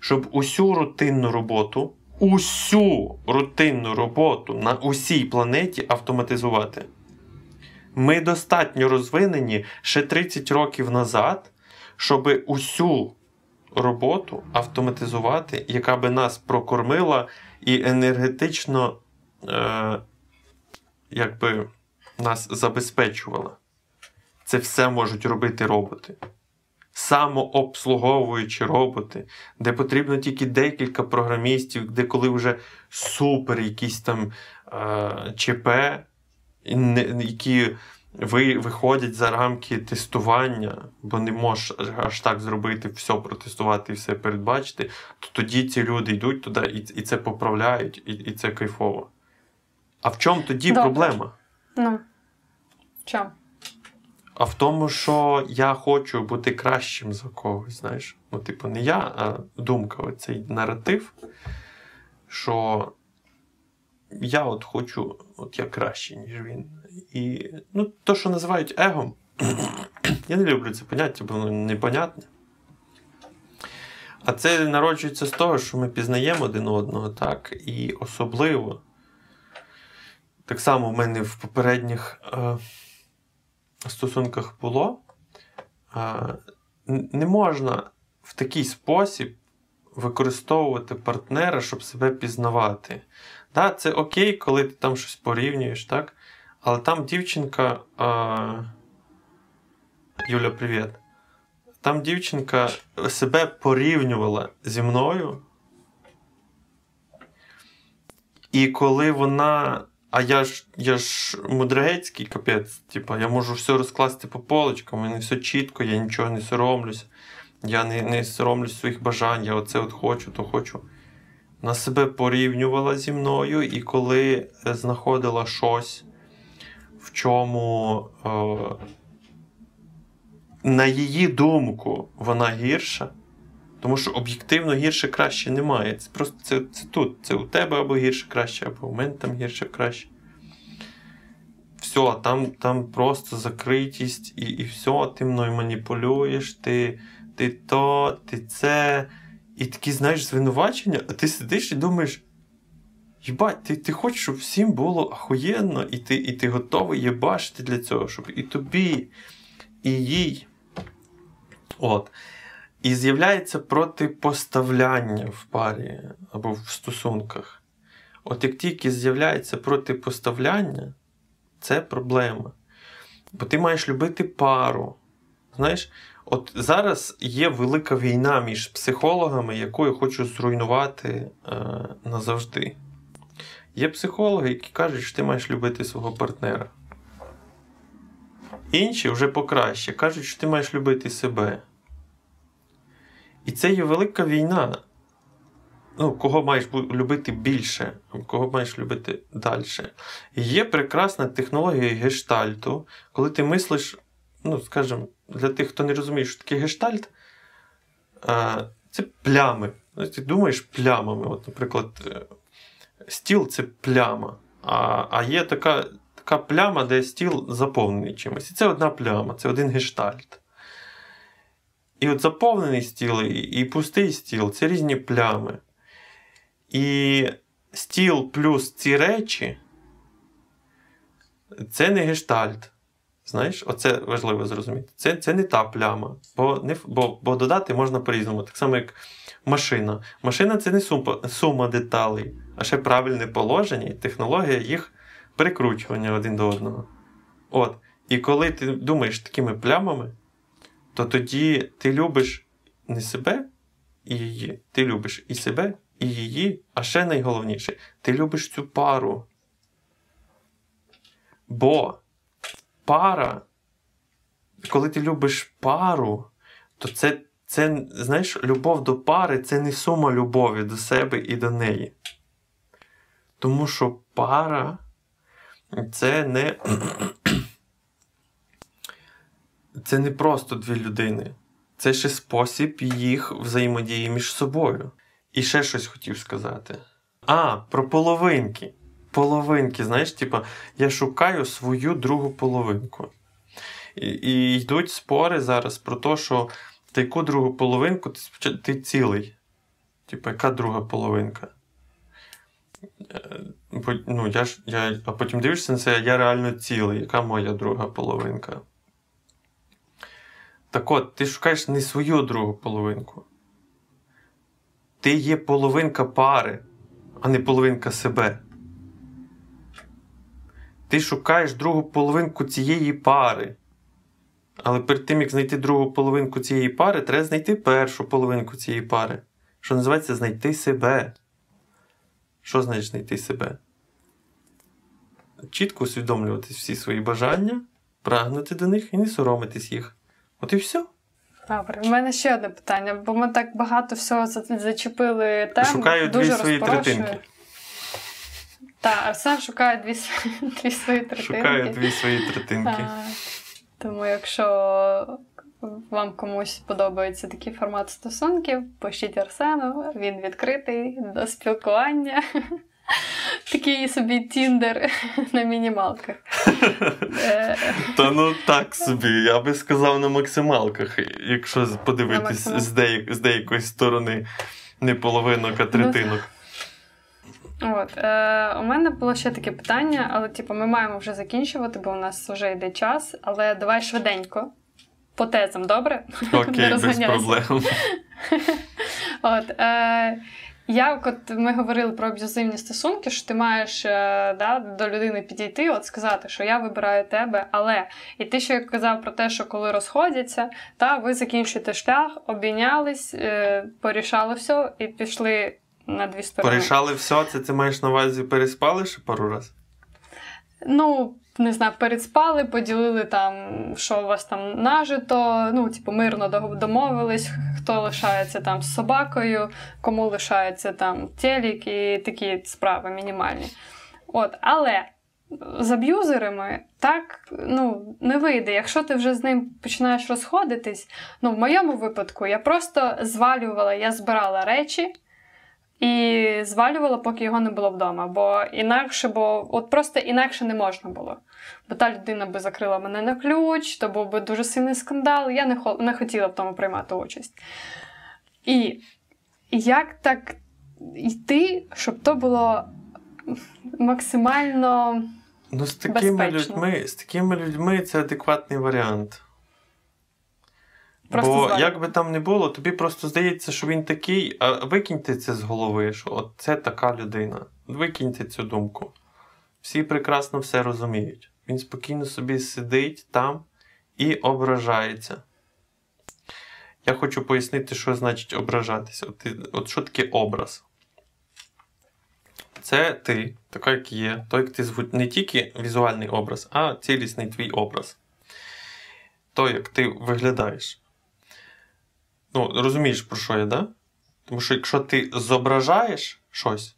щоб усю рутинну роботу, усю рутинну роботу на усій планеті автоматизувати. Ми достатньо розвинені ще 30 років назад, щоб усю роботу автоматизувати, яка би нас прокормила і енергетично е, якби нас забезпечувала. це все можуть робити роботи. Самообслуговуючі роботи, де потрібно тільки декілька програмістів, де коли вже супер якісь там е, ЧП, які ви, виходять за рамки тестування, бо не можеш аж так зробити, все протестувати і все передбачити, то тоді ці люди йдуть туди і і це поправляють, і і це кайфово. А в чому тоді Добре. проблема? Ну, в чому? А в тому, що я хочу бути кращим за когось, знаєш. Ну, типу, не я, а думка, оцей наратив, що я от хочу, от я краще, ніж він. І ну, то, що називають егом, я не люблю це поняття, бо воно непонятне. А це народжується з того, що ми пізнаємо один одного, так, і особливо. Так само в мене в попередніх е, стосунках було. Е, не можна в такий спосіб використовувати партнера, щоб себе пізнавати. Да, Це окей, коли ти там щось порівнюєш, так? Але там дівчинка. А... Юля, привіт. Там дівчинка себе порівнювала зі мною. І коли вона. А я ж я ж мудрецький капець, типа, я можу все розкласти по полочкам, у мене все чітко, я нічого не соромлюся. Я не не соромлюсь своїх бажань, я оце от хочу, то хочу. Вона себе порівнювала зі мною, і коли знаходила щось, в чому, е, на її думку, вона гірша. Тому що об'єктивно гірше краще немає. Це просто це, це тут. Це у тебе або гірше краще, або у мене там гірше краще. Все, там там просто закритість, і і все, ти мною маніпулюєш, ти ти то, ти це. І такі, знаєш, звинувачення, а ти сидиш і думаєш. Єбать, ти ти хочеш, щоб всім було ахуєнно, і ти і ти готовий єбачити для цього, щоб і тобі, і їй. От. І з'являється протипоставляння в парі або в стосунках. От як тільки з'являється протипоставляння, це проблема. Бо ти маєш любити пару. Знаєш, от зараз є велика війна між психологами, яку я хочу зруйнувати е, назавжди. Є психологи, які кажуть, що ти маєш любити свого партнера. Інші вже покраще кажуть, що ти маєш любити себе. І це є велика війна. Ну, Кого маєш любити більше, кого маєш любити далі. Є прекрасна технологія гештальту, коли ти мислиш, ну, скажімо, для тих, хто не розуміє, що таке гештальт, це плями. Ти думаєш плямами. От, Наприклад, е, стіл це пляма. А а є така така пляма, де стіл заповнений чимось. І це одна пляма, це один гештальт. І от заповнений стіл і, пустий стіл це різні плями. І стіл плюс ці речі це не гештальт. Знаєш, оце важливо зрозуміти. Це це не та пляма, бо не, бо, бо додати можна по-різному. Так само, як машина. Машина це не сума, деталей, а ще правильне положення і технологія їх прикручування один до одного. От. І коли ти думаєш такими плямами, то тоді ти любиш не себе і її. Ти любиш і себе, і її, а ще найголовніше, ти любиш цю пару. Бо пара, коли ти любиш пару, то це, це, знаєш, любов до пари це не сума любові до себе і до неї. Тому що пара це не це не просто дві людини. Це ще спосіб їх взаємодії між собою. І ще щось хотів сказати. А, про половинки половинки. Знаєш, типа, я шукаю свою другу половинку. І, і йдуть спори зараз про те, що та яку другу половинку ти, ти цілий. Типа, яка друга половинка? Е, ну, я ж, я, А потім дивишся на це, я реально цілий, яка моя друга половинка. Так от, ти шукаєш не свою другу половинку. Ти є половинка пари, а не половинка себе. Ти шукаєш другу половинку цієї пари. Але перед тим, як знайти другу половинку цієї пари, треба знайти першу половинку цієї пари. Що називається знайти себе. Що значить знайти себе? Чітко усвідомлювати всі свої бажання, прагнути до них і не соромитись їх. От і все. Добре, у мене ще одне питання, бо ми так багато всього зачепили тему. Шукаю дві дуже свої третинки. Так, Арсен шукає дві, дві свої третинки. Шукаю дві свої третинки. Тому, якщо вам комусь подобається такий формат стосунків, пишіть Арсену, він відкритий до спілкування. Такий собі тіндер на мінімалках. Та ну так собі, я би сказав на максималках, якщо подивитись з, деяк- з деякої сторони не половинок, а третинок. От, е, у мене було ще таке питання, але типу, ми маємо вже закінчувати, бо у нас вже йде час. Але давай швиденько. По тезам, добре? Не без проблем. От, е, як от ми говорили про аб'юзивні стосунки, що ти маєш е, да, до людини підійти, от сказати, що я вибираю тебе, але і ти ще казав про те, що коли розходяться, та ви закінчуєте шлях, обійнялись, е, порішали все і пішли на дві сторони. Порішали все, це ти маєш на увазі переспали ще пару раз? Ну, не знаю, передспали, поділили там, що у вас там нажито. Ну, типу, мирно домовились, хто лишається там з собакою, кому лишається там телік і такі справи мінімальні. От, але з аб'юзерами так ну, не вийде. Якщо ти вже з ним починаєш розходитись, ну, в моєму випадку я просто звалювала, я збирала речі. І звалювала, поки його не було вдома. Бо інакше, бо от просто інакше не можна було. Бо та людина би закрила мене на ключ, то був би дуже сильний скандал. Я не, хо- не хотіла в тому приймати участь. І як так йти, щоб то було максимально. Ну, з такими Безпечно. людьми, з такими людьми це адекватний варіант. Просто Бо звалювати. як би там не було, тобі просто здається, що він такий, а викиньте це з голови, що от це така людина. Викиньте цю думку. Всі прекрасно все розуміють. Він спокійно собі сидить там і ображається. Я хочу пояснити, що значить ображатися. От, от що таке образ? Це ти, така, як є, той, як ти звуть, не тільки візуальний образ, а цілісний твій образ. То, як ти виглядаєш. Ну, розумієш, про що я, да? Тому що якщо ти зображаєш щось,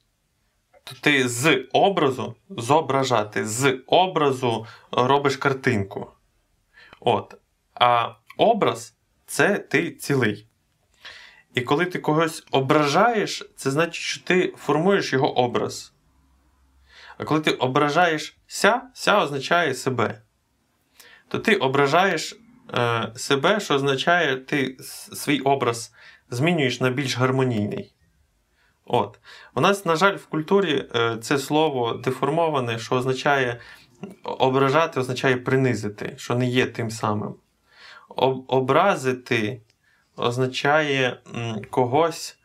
то ти з образу зображати, з образу робиш картинку. От. А образ це ти цілий. І коли ти когось ображаєш, це значить, що ти формуєш його образ. А коли ти ображаєш ся, означає себе. То ти ображаєш себе, що означає, ти свій образ змінюєш на більш гармонійний. От. У нас, на жаль, в культурі е, це слово деформоване, що означає ображати, означає принизити, що не є тим самим. Об- образити означає когось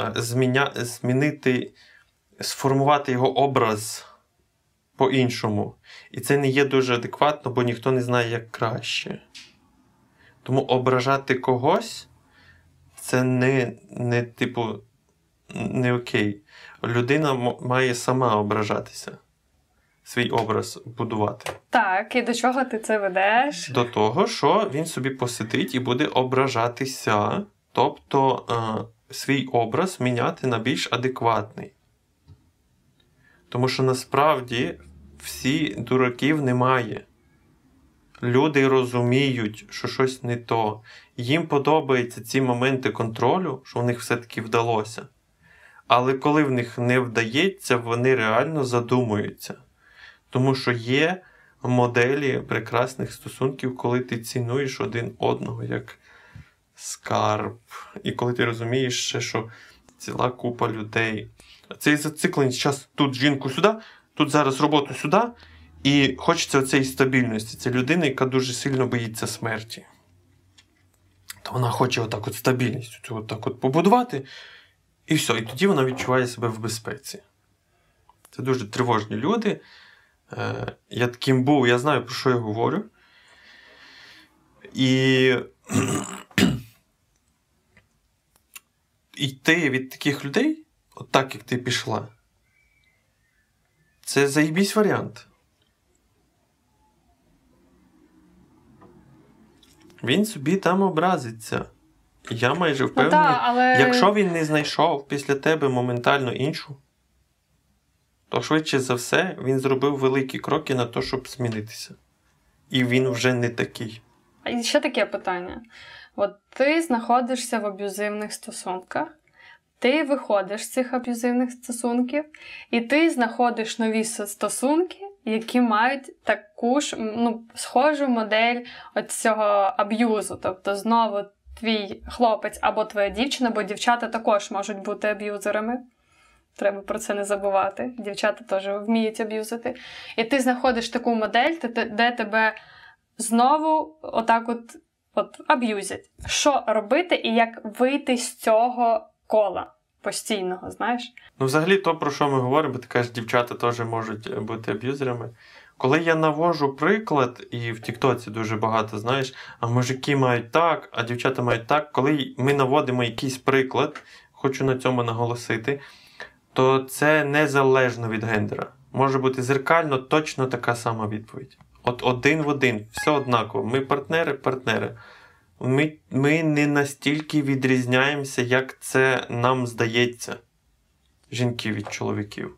е, зміня... змінити, сформувати його образ по-іншому. І це не є дуже адекватно, бо ніхто не знає, як краще. Тому ображати когось це не, не типу, не окей. Людина має сама ображатися, свій образ будувати. Так, і до чого ти це ведеш? До того, що він собі посидить і буде ображатися, тобто е, свій образ міняти на більш адекватний. Тому що насправді всі дураків немає. Люди розуміють, що щось не то. Їм подобаються ці моменти контролю, що в них все-таки вдалося. Але коли в них не вдається, вони реально задумуються. Тому що є моделі прекрасних стосунків, коли ти цінуєш один одного як скарб. І коли ти розумієш, ще, що ціла купа людей. Цей зацикленість час тут жінку сюди, тут зараз роботу сюди, і хочеться оцеї стабільності. Це людина, яка дуже сильно боїться смерті. То вона хоче отак от стабільність, цю отак от побудувати, і все. І тоді вона відчуває себе в безпеці. Це дуже тривожні люди. Е, Я таким був, я знаю, про що я говорю. І йти від таких людей, от так як ти пішла, це заїбісь варіант. Він собі там образиться. Я майже впевнений, Ну, та, але... якщо він не знайшов після тебе моментально іншу, то швидше за все він зробив великі кроки на те, щоб змінитися. І він вже не такий. І ще таке питання. От ти знаходишся в аб'юзивних стосунках, ти виходиш з цих аб'юзивних стосунків, і ти знаходиш нові стосунки, які мають таку ж ну, схожу модель цього аб'юзу. Тобто, знову твій хлопець або твоя дівчина, бо дівчата також можуть бути аб'юзерами. Треба про це не забувати. Дівчата теж вміють аб'юзити. І ти знаходиш таку модель, де тебе знову отак от, от аб'юзять. Що робити і як вийти з цього кола постійного, знаєш? Ну, взагалі, то, про що ми говоримо, ти кажеш, дівчата теж можуть бути аб'юзерами. Коли я навожу приклад, і в Тіктоці дуже багато, знаєш, а мужики мають так, а дівчата мають так. Коли ми наводимо якийсь приклад, хочу на цьому наголосити, то це незалежно від гендера. Може бути зеркально точно така сама відповідь. От один в один, все однаково. Ми партнери, партнери. Ми, Ми не настільки відрізняємося, як це нам здається, жінки від чоловіків.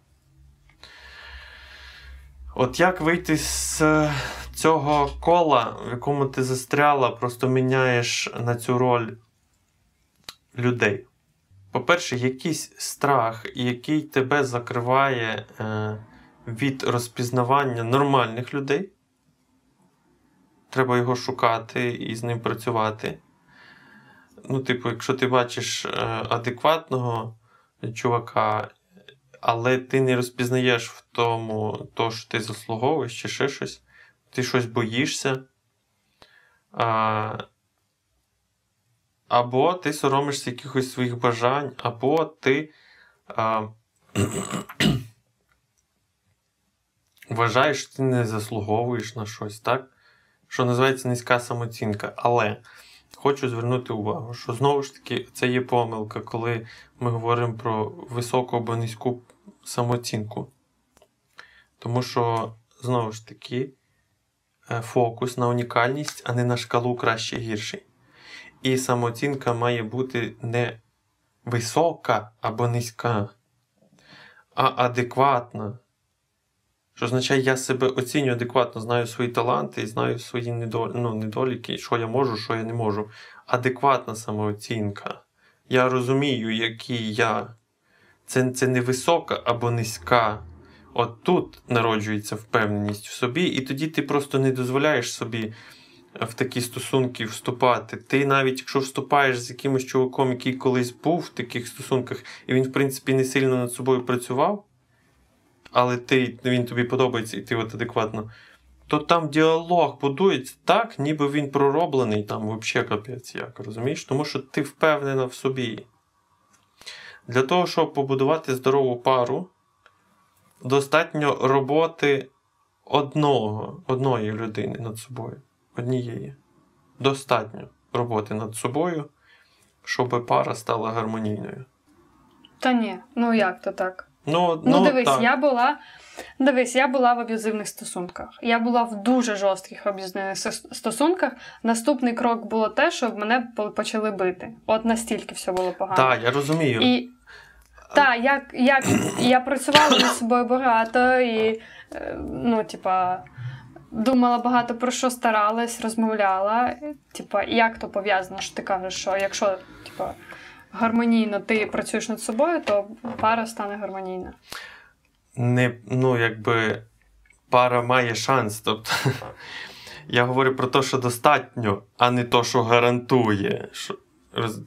От як вийти з цього кола, в якому ти застряла, просто міняєш на цю роль людей. По-перше, якийсь страх, який тебе закриває е, від розпізнавання нормальних людей. Треба його шукати і з ним працювати. Ну, типу, якщо ти бачиш е, адекватного чувака, але ти не розпізнаєш в тому, то, що ти заслуговуєш, чи ще щось, ти щось боїшся. А, або ти соромишся якихось своїх бажань, або ти а, вважаєш, що ти не заслуговуєш на щось, так? Що називається низька самоцінка. Але хочу звернути увагу, що знову ж таки це є помилка, коли ми говоримо про високу або низьку самооцінку. Тому що, знову ж таки, фокус на унікальність, а не на шкалу краще гірший. І самооцінка має бути не висока або низька, а адекватна. Що означає, я себе оцінюю адекватно, знаю свої таланти і знаю свої недолі, ну, недоліки, що я можу, що я не можу. Адекватна самооцінка. Я розумію, який я. Це це не висока або низька. От тут народжується впевненість в собі, і тоді ти просто не дозволяєш собі в такі стосунки вступати. Ти навіть якщо вступаєш з якимось чуваком, який колись був в таких стосунках, і він, в принципі, не сильно над собою працював, але ти, він тобі подобається, і ти от адекватно, то там діалог будується так, ніби він пророблений, там взагалі капець як, розумієш? Тому що ти впевнена в собі. Для того, щоб побудувати здорову пару, достатньо роботи одного, одної людини над собою. Однієї. Достатньо роботи над собою, щоб пара стала гармонійною. Та ні, ну як то так? Ну, ну, ну дивись, так. я була. Дивись, я була в аб'юзивних стосунках. Я була в дуже жорстких аб'юзивних стосунках. Наступний крок було те, щоб мене почали бити. От настільки все було погано. Так, я розумію. І так, як, як я працювала над собою багато і, ну, типа, думала багато про що старалась, розмовляла. Типа, як то пов'язано, що ти кажеш, що якщо типа, гармонійно ти працюєш над собою, то пара стане гармонійна. Не, ну, якби пара має шанс. Тобто, я говорю про те, що достатньо, а не то, що гарантує. Що,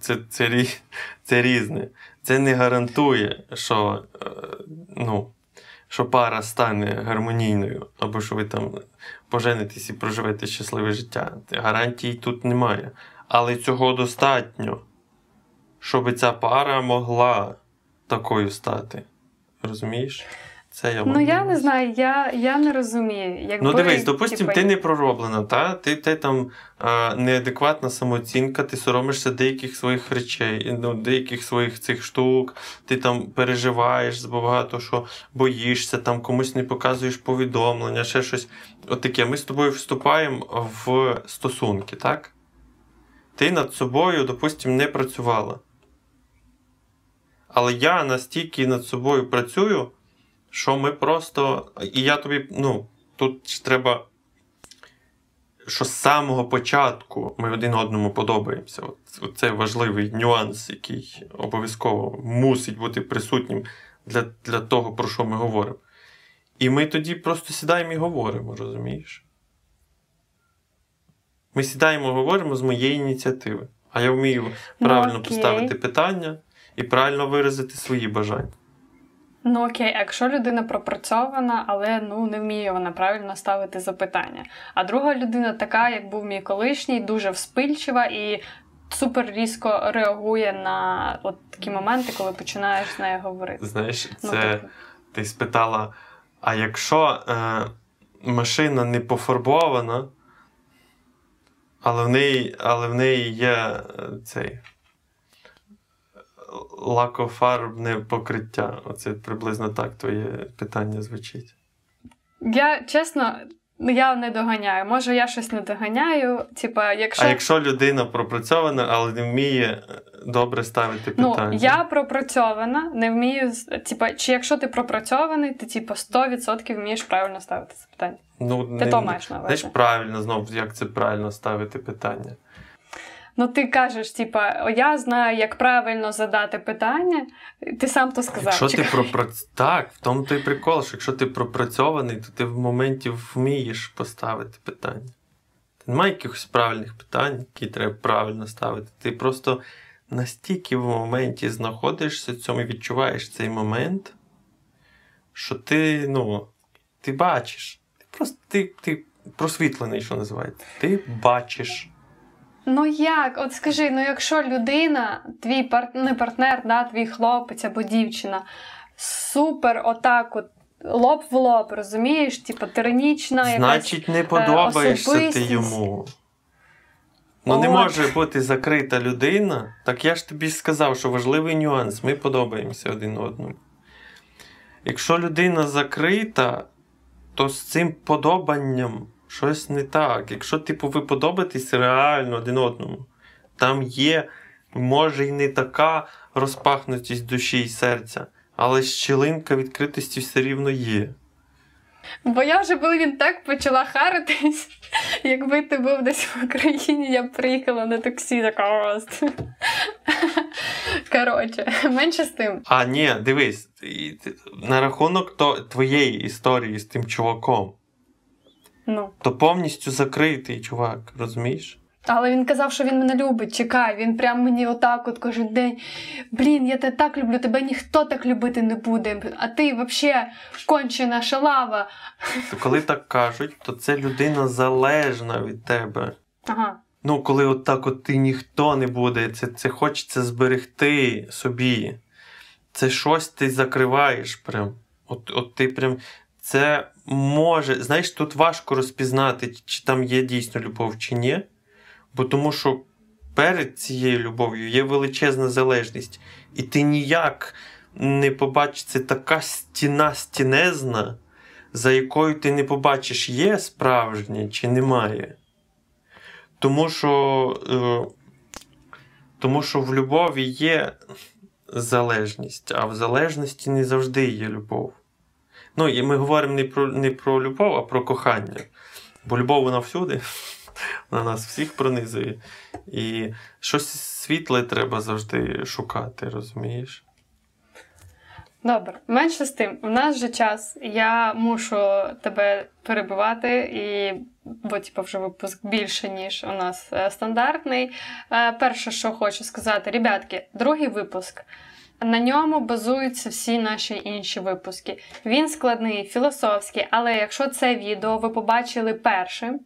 це, це, це різне. Це не гарантує, що ну, що пара стане гармонійною, або що ви там поженитесь і проживете щасливе життя. Гарантій тут немає. Але цього достатньо, щоб ця пара могла такою стати. Розумієш? Це я Ну я не знаю, я, я не розумію. Якби, Ну дивись, допустим, типу, ти не пророблена, та? Ти, ти там а, неадекватна самооцінка, ти соромишся деяких своїх речей, ну, деяких своїх цих штук, ти там переживаєш багато що боїшся, там комусь не показуєш повідомлення, ще щось. От таке. Ми з тобою вступаємо в стосунки, так? Ти над собою, допустим, не працювала. Але я настільки над собою працюю, що ми просто. І я тобі, ну, тут треба, що з самого початку ми один одному подобаємося. От, Це важливий нюанс, який обов'язково мусить бути присутнім для, для того, про що ми говоримо. І ми тоді просто сідаємо і говоримо, розумієш? Ми сідаємо і говоримо з моєї ініціативи. А я вмію правильно окей. поставити питання і правильно виразити свої бажання. Ну окей, а якщо людина пропрацьована, але ну не вміє вона правильно ставити запитання. А друга людина така, як був мій колишній, дуже вспильчива і супер різко реагує на от такі моменти, коли починаєш з нею говорити. Знаєш, Ну, це типу, ти спитала: а якщо е, машина не пофарбована, але в неї, але в неї є е, цей лакофарбне покриття. Оце приблизно так твоє питання звучить. я чесно, ну, я не доганяю. Може, я щось не доганяю. Типа, якщо А якщо людина пропрацьована, але не вміє е, добре ставити Ну, питання. я пропрацьована, не вмію. Типа, чи якщо ти пропрацьований, ти типа 100% вмієш правильно ставити це питання. ну, Ти не- то маєш на увазі. Знаєш, правильно знову, як це правильно ставити питання. Ну, ти кажеш, типа, «О, я знаю, як правильно задати питання. Ти сам то сказав. Якщо ти Чекай. пропрац... Так, в тому той прикол, що якщо ти пропрацьований, то ти в моменті вмієш поставити питання. Ти немає якихось правильних питань, які треба правильно ставити. Ти просто настільки в моменті знаходишся в цьому і відчуваєш цей момент, що ти, ну, ти бачиш. Ти просто ти, ти просвітлений, що називається. Ти бачиш. Ну як? От скажи, ну якщо людина, твій пар... не партнер, да, твій хлопець або дівчина, супер отак от. Лоб в лоб, розумієш? Типа тиранічна якась Значить, не подобаєшся ти йому. Ну, не може бути закрита людина. Так я ж тобі сказав, що важливий нюанс. Ми подобаємося один одному. Якщо людина закрита, то з цим подобанням щось не так. Якщо, типу, ви подобаєтесь реально один одному, там є, може, і не така розпахнутість душі і серця, але щілинка відкритості все рівно є. Бо я вже, коли він так почала харитись, якби ти був десь в Україні, я б приїхала на таксі така ось. Коротше, менше з тим. А, ні, дивись, на рахунок то, твоєї історії з тим чуваком, Ну. то повністю закритий чувак, розумієш? Але він казав, що він мене любить. Чекай, він прям мені отак от кожен день. Блін, я тебе так люблю, тебе ніхто так любити не буде. А ти взагалі кончена шалава. То коли так кажуть, то це людина залежна від тебе. Ага. Ну, коли от так от ти ніхто не буде, це, це хочеться зберегти собі. Це щось ти закриваєш прям. От, от ти прям. Це може. Знаєш, тут важко розпізнати, чи там є дійсно любов, чи ні. Бо тому що перед цією любов'ю є величезна залежність. І ти ніяк не побачиш, це така стіна стінезна, за якою ти не побачиш, є справжнє чи немає. Тому що, е, тому що в любові є залежність, а в залежності не завжди є любов. Ну, і ми говоримо не про, не про любов, а про кохання. Бо любов вона всюди, вона нас всіх пронизує. І щось світле треба завжди шукати, розумієш? Добре, менше з тим, у нас вже час. Я мушу тебе перебивати, і бо типу, вже випуск більше, ніж у нас е, стандартний. Е, перше, що хочу сказати, ребятки, другий випуск. На ньому базуються всі наші інші випуски. Він складний, філософський, але якщо це відео ви побачили першим,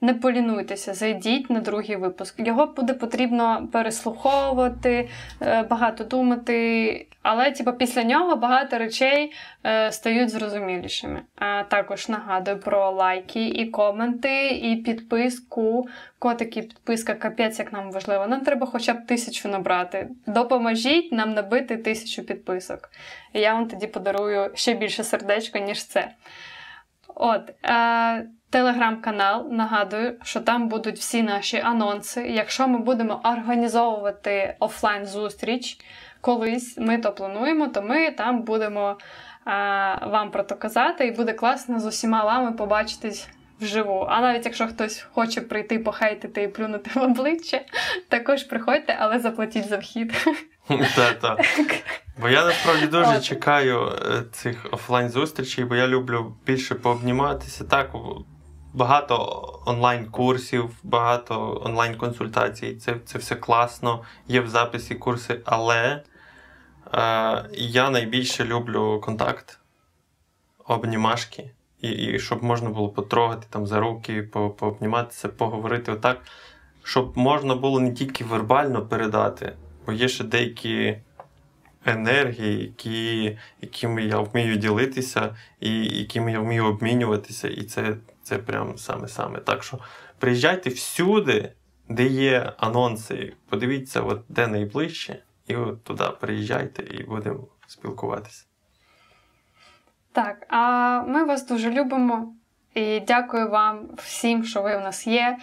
не полінуйтеся, зайдіть на другий випуск. Його буде потрібно переслуховувати, е, багато думати, але типу, після нього багато речей е, стають зрозумілішими. А також нагадую про лайки і коменти, і підписку. Котики, підписка, капець, як нам важливо. Нам треба хоча б тисячу набрати. Допоможіть нам набити тисячу підписок. І я вам тоді подарую ще більше сердечко, ніж це. От. Е- Телеграм-канал, нагадую, що там будуть всі наші анонси. Якщо ми будемо організовувати офлайн-зустріч колись, ми то плануємо, то ми там будемо а, вам про то казати, і буде класно з усіма вами побачитись вживу. А навіть якщо хтось хоче прийти, похейтити і плюнути в обличчя, також приходьте, але заплатіть за вхід. Так, Бо я насправді дуже чекаю е, цих офлайн-зустрічей, бо я люблю більше пообніматися. Так, багато онлайн-курсів, багато онлайн-консультацій. Це це все класно, є в записі курси, але е, я найбільше люблю контакт, обнімашки, і, і щоб можна було потрогати там за руки, по, пообніматися, поговорити отак, щоб можна було не тільки вербально передати, бо є ще деякі. Енергії, які, якими я вмію ділитися, і якими я вмію обмінюватися, і це це прям саме-саме. Так що приїжджайте всюди, де є анонси. Подивіться, от де найближче, і от туди приїжджайте і будемо спілкуватися. Так, а ми вас дуже любимо і дякую вам всім, що ви в нас є.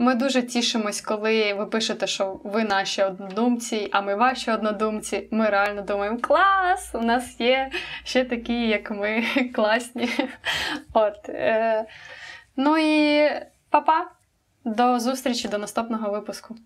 Ми дуже тішимось, коли ви пишете, що ви наші однодумці, а ми ваші однодумці. Ми реально думаємо, клас! У нас є ще такі, як ми, класні. От. Е, Ну і па-па! До зустрічі до наступного випуску.